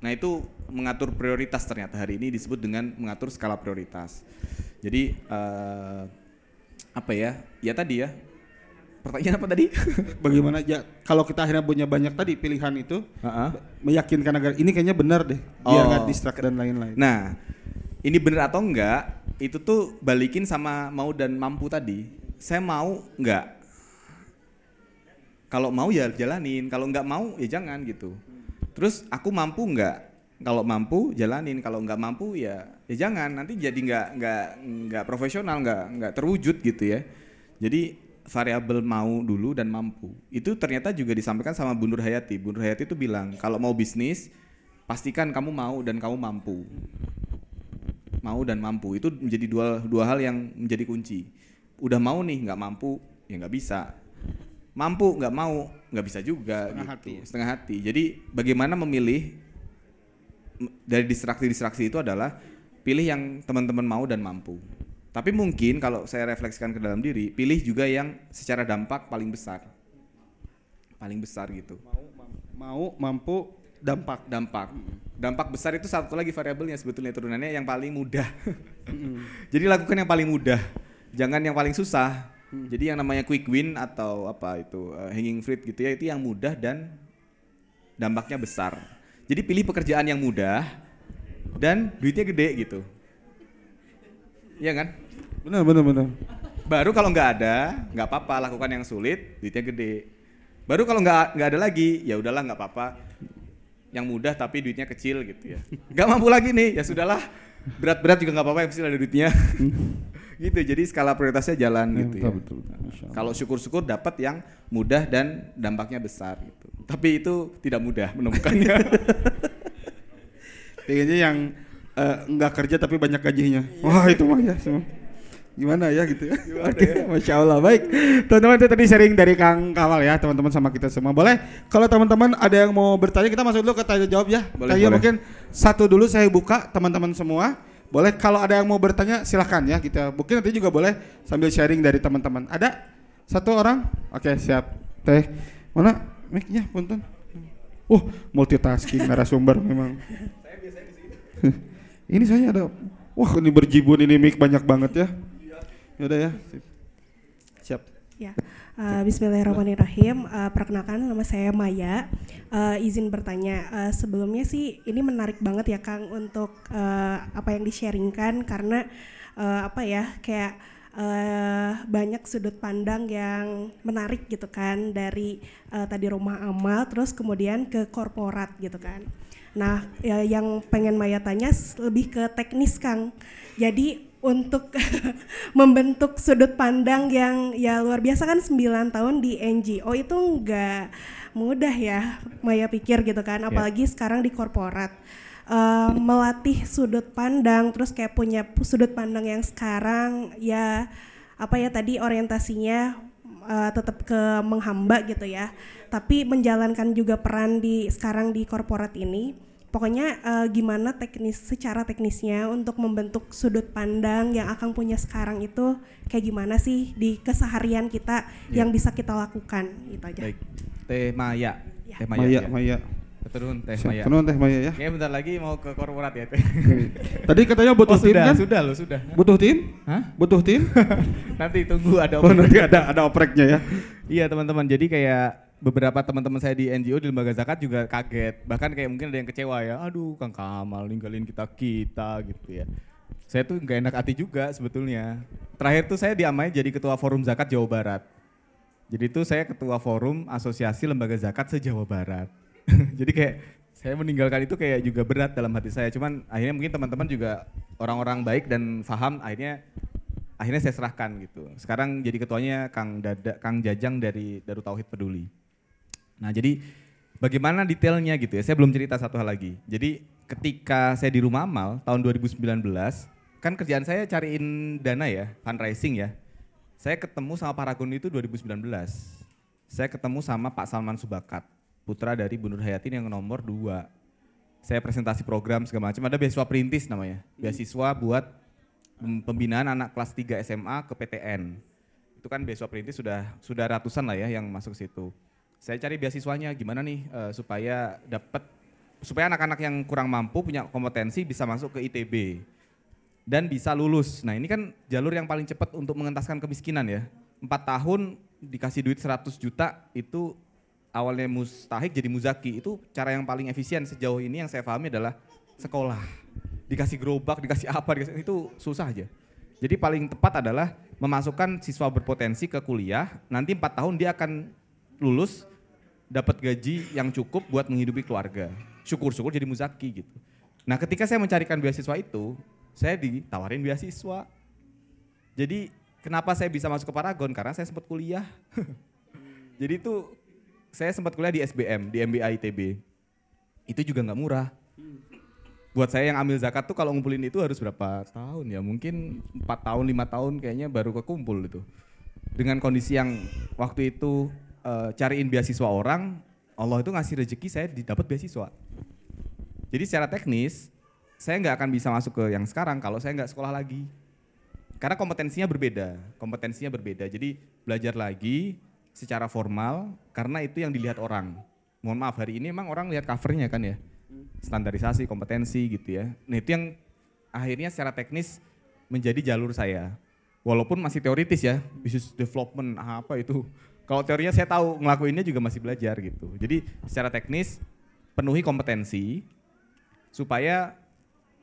nah itu mengatur prioritas ternyata hari ini disebut dengan mengatur skala prioritas jadi uh, apa ya ya tadi ya Pertanyaan apa tadi? Bagaimana ya kalau kita akhirnya punya banyak tadi pilihan itu Heeh. meyakinkan agar ini kayaknya benar deh biar Oh. nggak distract dan lain-lain. Nah, ini bener atau enggak, itu tuh balikin sama mau dan mampu tadi. Saya mau enggak? Kalau mau ya jalanin, kalau enggak mau ya jangan gitu. Terus aku mampu enggak? Kalau mampu jalanin, kalau enggak mampu ya ya jangan. Nanti jadi enggak enggak enggak profesional, enggak enggak terwujud gitu ya. Jadi variabel mau dulu dan mampu. Itu ternyata juga disampaikan sama Bu Nur Hayati. Bu Nur Hayati itu bilang, kalau mau bisnis pastikan kamu mau dan kamu mampu mau dan mampu itu menjadi dua dua hal yang menjadi kunci udah mau nih nggak mampu ya nggak bisa mampu nggak mau nggak bisa juga Setengah gitu. hati ya. setengah hati. Jadi bagaimana memilih dari distraksi-distraksi itu adalah pilih yang teman-teman mau dan mampu. Tapi mungkin kalau saya refleksikan ke dalam diri pilih juga yang secara dampak paling besar. Paling besar gitu. Mau, mam- mau, mampu, dampak. dampak. Dampak besar itu satu lagi variabelnya sebetulnya turunannya yang paling mudah. Jadi lakukan yang paling mudah. Jangan yang paling susah jadi yang namanya quick win atau apa itu uh, hanging fruit gitu ya itu yang mudah dan dampaknya besar. Jadi pilih pekerjaan yang mudah dan duitnya gede gitu. Iya kan? Benar, benar, benar. baru kalau nggak ada nggak apa-apa lakukan yang sulit duitnya gede. Baru kalau nggak nggak ada lagi ya udahlah nggak apa-apa. Yang mudah tapi duitnya kecil gitu ya. Nggak mampu lagi nih ya sudahlah. Berat-berat juga nggak apa-apa yang penting ada duitnya gitu jadi skala prioritasnya jalan Ya, gitu betul, ya betul, Allah. kalau syukur-syukur dapat yang mudah dan dampaknya besar gitu tapi itu tidak mudah menemukannya Pengennya yang eh, nggak kerja tapi banyak gajinya. Wah itu mah ya semua. Gimana ya gitu ya. Oke, Masya Allah. Baik, teman-teman itu tadi sharing dari Kang Kawal ya, teman-teman sama kita semua. Boleh, kalau teman-teman ada yang mau bertanya, kita masuk dulu ke tanya jawab ya. Boleh, tanya boleh. mungkin satu dulu saya buka teman-teman semua. Boleh, kalau ada yang mau bertanya silahkan ya kita. Mungkin nanti juga boleh sambil sharing dari teman-teman. Ada satu orang? Oke, siap. Teh, mana mic-nya, punten. Uh, multitasking narasumber memang. ini saya ada wah ini berjibun ini mic banyak banget ya yaudah ya siap Ya, eh, Bismillahirrahmanirrahim. Eh, perkenalkan nama saya Maya. Eh, izin bertanya, eh, sebelumnya sih ini menarik banget ya Kang untuk eh, apa yang di-sharingkan karena eh, apa ya kayak eh, banyak sudut pandang yang menarik gitu kan dari eh, tadi rumah amal terus kemudian ke korporat gitu kan. Nah, ya, yang pengen Maya tanya lebih ke teknis Kang. Jadi untuk membentuk sudut pandang yang ya luar biasa kan 9 tahun di NGO itu nggak mudah ya Maya pikir gitu kan. Apalagi sekarang di korporat. Eh, melatih sudut pandang terus kayak punya pu- sudut pandang yang sekarang ya apa ya tadi orientasinya eh, tetap ke menghamba gitu ya. Tapi menjalankan juga peran di sekarang di korporat ini pokoknya eh, gimana teknis secara teknisnya untuk membentuk sudut pandang yang akan punya sekarang itu kayak gimana sih di keseharian kita Iya. yang bisa kita lakukan? Itu aja. Baik. Teh Maya. Ya. teh Maya Maya, Maya, ya. turun teh. Maya. Tenang, teh Maya ya. Kayaknya bentar lagi mau ke korporat ya teh. Tadi katanya butuh oh, tim sudah kan sudah lo sudah. Butuh tim? Hah? butuh tim? Nanti tunggu ada oh nanti ada ada opreknya ya. Iya teman-teman, jadi kayak beberapa teman-teman saya di NGO di lembaga zakat juga kaget, bahkan kayak mungkin ada yang kecewa ya, aduh Kang Kamal ninggalin kita kita gitu ya. Saya tuh nggak enak hati juga sebetulnya. Terakhir tuh saya diamai jadi ketua forum zakat Jawa Barat. Jadi tuh saya ketua forum asosiasi lembaga zakat se Jawa Barat. jadi kayak saya meninggalkan itu kayak juga berat dalam hati saya. Cuman akhirnya mungkin teman-teman juga orang-orang baik dan paham akhirnya akhirnya saya serahkan gitu. Sekarang jadi ketuanya Kang Dada, Kang Jajang dari Darut Tauhid Peduli. Nah jadi bagaimana detailnya gitu ya? Saya belum cerita satu hal lagi. Jadi ketika saya di rumah amal tahun 2019, kan kerjaan saya cariin dana ya, fundraising ya. Saya ketemu sama Paragon itu 2019. Saya ketemu sama Pak Salman Subakat, putra dari Bu Nur Hayatin yang nomor dua. Saya presentasi program segala macam. Ada beasiswa perintis namanya, beasiswa buat Pem- pembinaan anak kelas 3 SMA ke PTN. Itu kan beasiswa perintis sudah sudah ratusan lah ya yang masuk ke situ. Saya cari beasiswanya gimana nih eh, supaya dapat supaya anak-anak yang kurang mampu punya kompetensi bisa masuk ke ITB dan bisa lulus. Nah ini kan jalur yang paling cepat untuk mengentaskan kemiskinan ya. Empat tahun dikasih duit 100 juta itu awalnya mustahik jadi muzaki itu cara yang paling efisien sejauh ini yang saya pahami adalah sekolah dikasih gerobak dikasih apa dikasih, itu susah aja jadi paling tepat adalah memasukkan siswa berpotensi ke kuliah nanti empat tahun dia akan lulus dapat gaji yang cukup buat menghidupi keluarga syukur-syukur jadi muzaki gitu nah ketika saya mencarikan beasiswa itu saya ditawarin beasiswa jadi kenapa saya bisa masuk ke Paragon karena saya sempat kuliah jadi itu saya sempat kuliah di SBM, di MBA ITB. Itu juga nggak murah. Buat saya yang ambil zakat tuh kalau ngumpulin itu harus berapa tahun ya? Mungkin empat tahun, lima tahun kayaknya baru kekumpul itu. Dengan kondisi yang waktu itu uh, cariin beasiswa orang, Allah itu ngasih rezeki saya didapat beasiswa. Jadi secara teknis, saya nggak akan bisa masuk ke yang sekarang kalau saya nggak sekolah lagi. Karena kompetensinya berbeda, kompetensinya berbeda. Jadi belajar lagi, secara formal karena itu yang dilihat orang. Mohon maaf hari ini emang orang lihat covernya kan ya. Standarisasi, kompetensi gitu ya. Nah itu yang akhirnya secara teknis menjadi jalur saya. Walaupun masih teoritis ya, business development apa itu. Kalau teorinya saya tahu, ngelakuinnya juga masih belajar gitu. Jadi secara teknis penuhi kompetensi supaya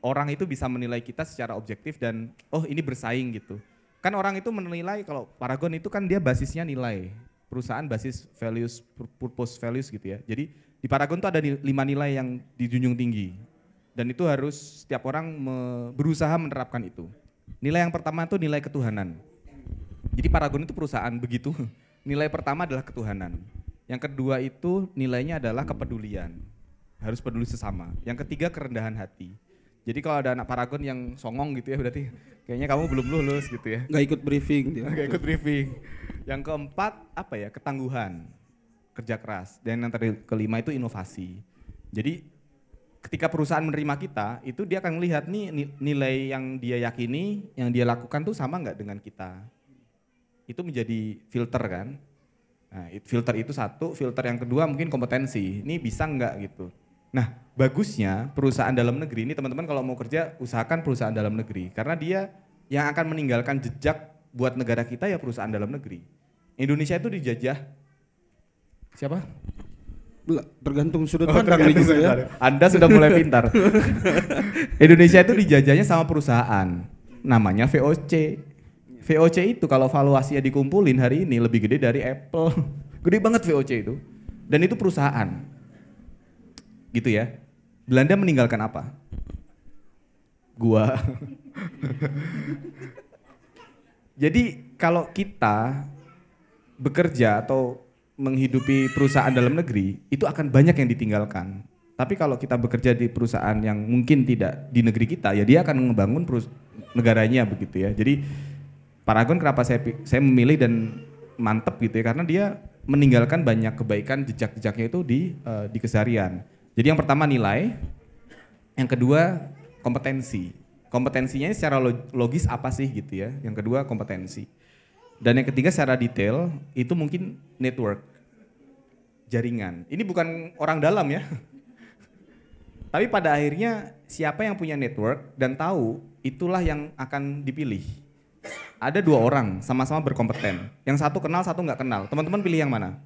orang itu bisa menilai kita secara objektif dan oh ini bersaing gitu. Kan orang itu menilai kalau Paragon itu kan dia basisnya nilai perusahaan basis values purpose values gitu ya. Jadi di Paragon tuh ada lima nilai yang dijunjung tinggi dan itu harus setiap orang me, berusaha menerapkan itu. Nilai yang pertama itu nilai ketuhanan. Jadi Paragon itu perusahaan begitu. Nilai pertama adalah ketuhanan. Yang kedua itu nilainya adalah kepedulian. Harus peduli sesama. Yang ketiga kerendahan hati. Jadi kalau ada anak Paragon yang songong gitu ya berarti kayaknya kamu belum lulus gitu ya. Gak ikut briefing dia. Gak ikut briefing. Yang keempat apa ya ketangguhan, kerja keras. Dan yang terakhir kelima itu inovasi. Jadi ketika perusahaan menerima kita itu dia akan melihat nih nilai yang dia yakini, yang dia lakukan tuh sama nggak dengan kita. Itu menjadi filter kan. Nah, filter itu satu, filter yang kedua mungkin kompetensi. Ini bisa nggak gitu. Nah, bagusnya perusahaan dalam negeri ini teman-teman kalau mau kerja usahakan perusahaan dalam negeri karena dia yang akan meninggalkan jejak buat negara kita ya perusahaan dalam negeri. Indonesia itu dijajah siapa? Tergantung sudut oh, pandang oh, juga ya. Anda sudah mulai pintar. Indonesia itu dijajahnya sama perusahaan namanya VOC. VOC itu kalau valuasinya dikumpulin hari ini lebih gede dari Apple. Gede banget VOC itu. Dan itu perusahaan. Gitu ya. Belanda meninggalkan apa? Gua. Jadi kalau kita bekerja atau menghidupi perusahaan dalam negeri itu akan banyak yang ditinggalkan. Tapi kalau kita bekerja di perusahaan yang mungkin tidak di negeri kita, ya dia akan membangun negaranya begitu ya. Jadi Paragon kenapa saya saya memilih dan mantep gitu ya karena dia meninggalkan banyak kebaikan jejak-jejaknya itu di uh, di keseharian. Jadi yang pertama nilai, yang kedua kompetensi kompetensinya secara logis apa sih gitu ya. Yang kedua kompetensi. Dan yang ketiga secara detail itu mungkin network, jaringan. Ini bukan orang dalam ya. Tapi pada akhirnya siapa yang punya network dan tahu itulah yang akan dipilih. Ada dua orang sama-sama berkompeten. Yang satu kenal, satu nggak kenal. Teman-teman pilih yang mana?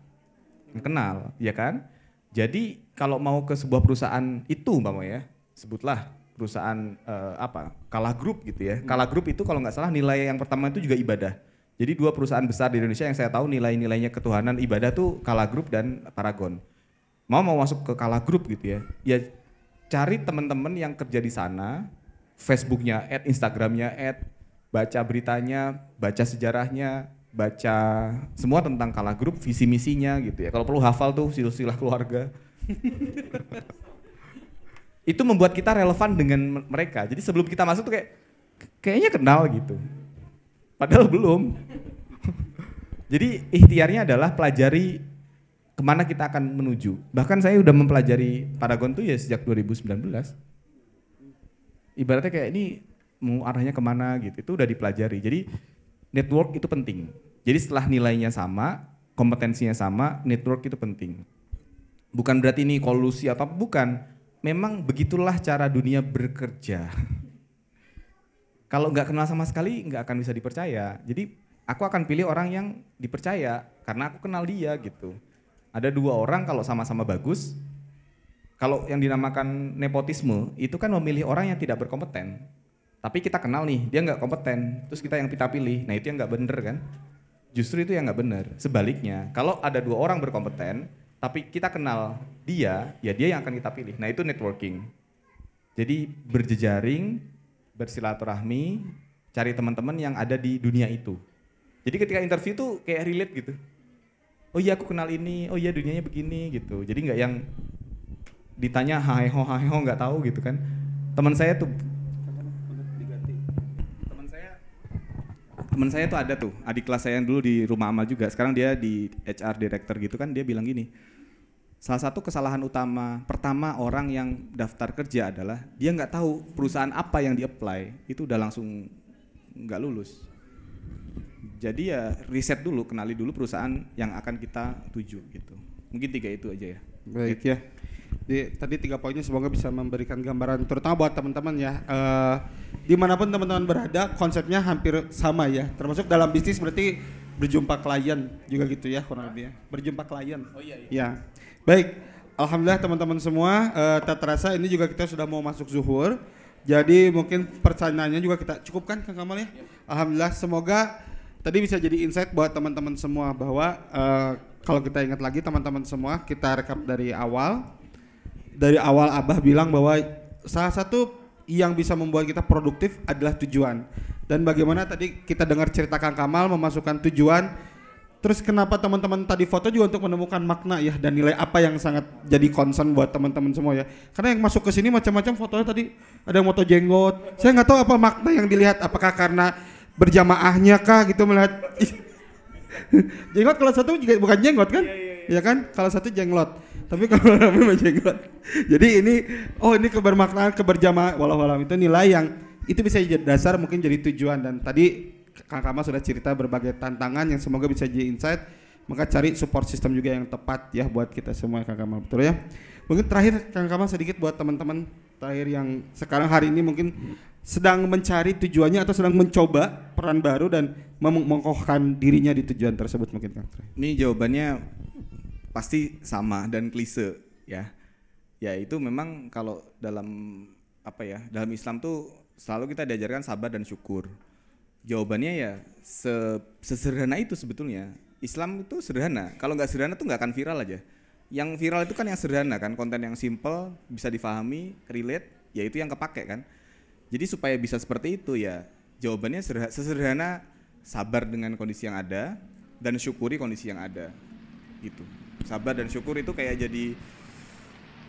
Yang kenal, ya kan? Jadi kalau mau ke sebuah perusahaan itu, Mbak ya, sebutlah perusahaan uh, apa kalah grup gitu ya. Kalah grup itu kalau nggak salah nilai yang pertama itu juga ibadah. Jadi dua perusahaan besar di Indonesia yang saya tahu nilai-nilainya ketuhanan ibadah tuh Kalah Group dan Paragon. Mau mau masuk ke Kalah Group gitu ya, ya cari teman-teman yang kerja di sana, Facebooknya, add Instagramnya, add baca beritanya, baca sejarahnya, baca semua tentang Kalah Group, visi misinya gitu ya. Kalau perlu hafal tuh silsilah keluarga. itu membuat kita relevan dengan mereka. Jadi sebelum kita masuk tuh kayak kayaknya kenal gitu. Padahal belum. Jadi ikhtiarnya adalah pelajari ke mana kita akan menuju. Bahkan saya udah mempelajari Paragon tuh ya sejak 2019. Ibaratnya kayak ini mau arahnya ke mana gitu, itu udah dipelajari. Jadi network itu penting. Jadi setelah nilainya sama, kompetensinya sama, network itu penting. Bukan berarti ini kolusi atau bukan memang begitulah cara dunia bekerja. Kalau nggak kenal sama sekali nggak akan bisa dipercaya. Jadi aku akan pilih orang yang dipercaya karena aku kenal dia gitu. Ada dua orang kalau sama-sama bagus, kalau yang dinamakan nepotisme itu kan memilih orang yang tidak berkompeten. Tapi kita kenal nih, dia nggak kompeten, terus kita yang kita pilih, nah itu yang nggak bener kan? Justru itu yang nggak bener. Sebaliknya, kalau ada dua orang berkompeten, tapi kita kenal dia, ya dia yang akan kita pilih. Nah itu networking. Jadi berjejaring, bersilaturahmi, cari teman-teman yang ada di dunia itu. Jadi ketika interview tuh kayak relate gitu. Oh iya aku kenal ini, oh iya dunianya begini gitu. Jadi nggak yang ditanya hai ho hai ho nggak tahu gitu kan. Teman saya tuh teman saya tuh ada tuh adik kelas saya yang dulu di rumah amal juga. Sekarang dia di HR director gitu kan dia bilang gini salah satu kesalahan utama pertama orang yang daftar kerja adalah dia nggak tahu perusahaan apa yang di apply itu udah langsung nggak lulus. Jadi ya riset dulu kenali dulu perusahaan yang akan kita tuju gitu. Mungkin tiga itu aja ya. Baik ya. Di, tadi tiga poinnya semoga bisa memberikan gambaran terutama buat teman-teman ya. Eh, di mana pun teman-teman berada, konsepnya hampir sama ya. Termasuk dalam bisnis berarti berjumpa klien juga gitu ya kurang lebih ya. Berjumpa klien. Oh iya. Ya. Baik. Alhamdulillah teman-teman semua, eh, tak terasa ini juga kita sudah mau masuk zuhur. Jadi mungkin pertanyaannya juga kita cukupkan Kang Kamal ya. Alhamdulillah semoga tadi bisa jadi insight buat teman-teman semua bahwa eh, kalau kita ingat lagi teman-teman semua kita rekap dari awal dari awal Abah bilang bahwa salah satu yang bisa membuat kita produktif adalah tujuan dan bagaimana tadi kita dengar cerita Kang Kamal memasukkan tujuan terus kenapa teman-teman tadi foto juga untuk menemukan makna ya dan nilai apa yang sangat jadi concern buat teman-teman semua ya karena yang masuk ke sini macam-macam fotonya tadi ada yang foto jenggot saya nggak tahu apa makna yang dilihat apakah karena berjamaahnya kah gitu melihat jenggot kalau satu juga bukan jenggot kan? Iya kan? Kalau satu jenglot. Tapi kalau namanya jenggot. Jadi ini oh ini kebermaknaan keberjamaah walau walau itu nilai yang itu bisa jadi dasar mungkin jadi tujuan dan tadi Kang Kama sudah cerita berbagai tantangan yang semoga bisa jadi insight maka cari support system juga yang tepat ya buat kita semua Kang Kamal betul ya mungkin terakhir Kang Kamal sedikit buat teman-teman terakhir yang sekarang hari ini mungkin sedang mencari tujuannya atau sedang mencoba peran baru dan mem- mengokohkan dirinya di tujuan tersebut mungkin Kang. Ini jawabannya pasti sama dan klise ya. Ya itu memang kalau dalam apa ya dalam Islam tuh selalu kita diajarkan sabar dan syukur. Jawabannya ya se sesederhana itu sebetulnya. Islam itu sederhana. Kalau nggak sederhana tuh nggak akan viral aja. Yang viral itu kan yang sederhana kan, konten yang simple, bisa difahami, relate, ya itu yang kepake kan. Jadi supaya bisa seperti itu ya jawabannya sederhana, sesederhana sabar dengan kondisi yang ada dan syukuri kondisi yang ada gitu. Sabar dan syukur itu kayak jadi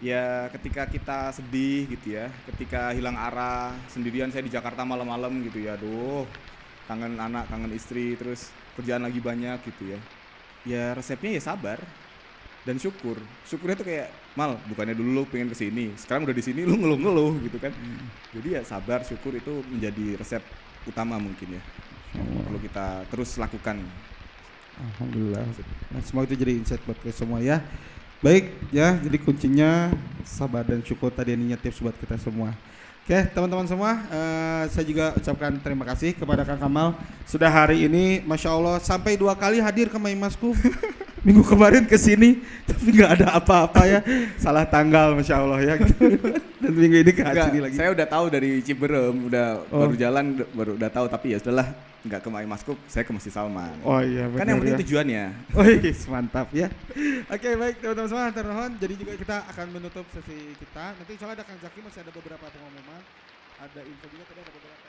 ya ketika kita sedih gitu ya, ketika hilang arah sendirian saya di Jakarta malam-malam gitu ya, aduh kangen anak, kangen istri, terus kerjaan lagi banyak gitu ya. Ya resepnya ya sabar dan syukur. Syukurnya tuh kayak mal, bukannya dulu lu pengen ke sini, sekarang udah di sini lu ngeluh-ngeluh gitu kan. Jadi ya sabar, syukur itu menjadi resep utama mungkin ya. Perlu kita terus lakukan. Alhamdulillah. Nah, semoga itu jadi insight buat kita semua ya. Baik ya, jadi kuncinya sabar dan syukur tadi ininya tips buat kita semua. Oke, teman-teman semua, eh, saya juga ucapkan terima kasih kepada Kang Kamal sudah hari ini, masya Allah sampai dua kali hadir ke Maimasku. Minggu kemarin ke sini, tapi nggak ada apa-apa ya, salah tanggal, masya Allah ya. Dan minggu ini ke sini lagi. saya udah tahu dari Ciberem, udah Oh. baru jalan baru udah tahu tapi ya sudahlah nggak ke Maskup, saya ke Masjid Salman. Oh iya, kan yang benar penting ya. tujuannya. Wih, mantap ya. Oke, baik teman-teman semua, nuhun. Jadi juga kita akan menutup sesi kita. Nanti insya Allah ada Kang Zaki masih ada beberapa pengumuman. Ada info juga tadi ada beberapa yang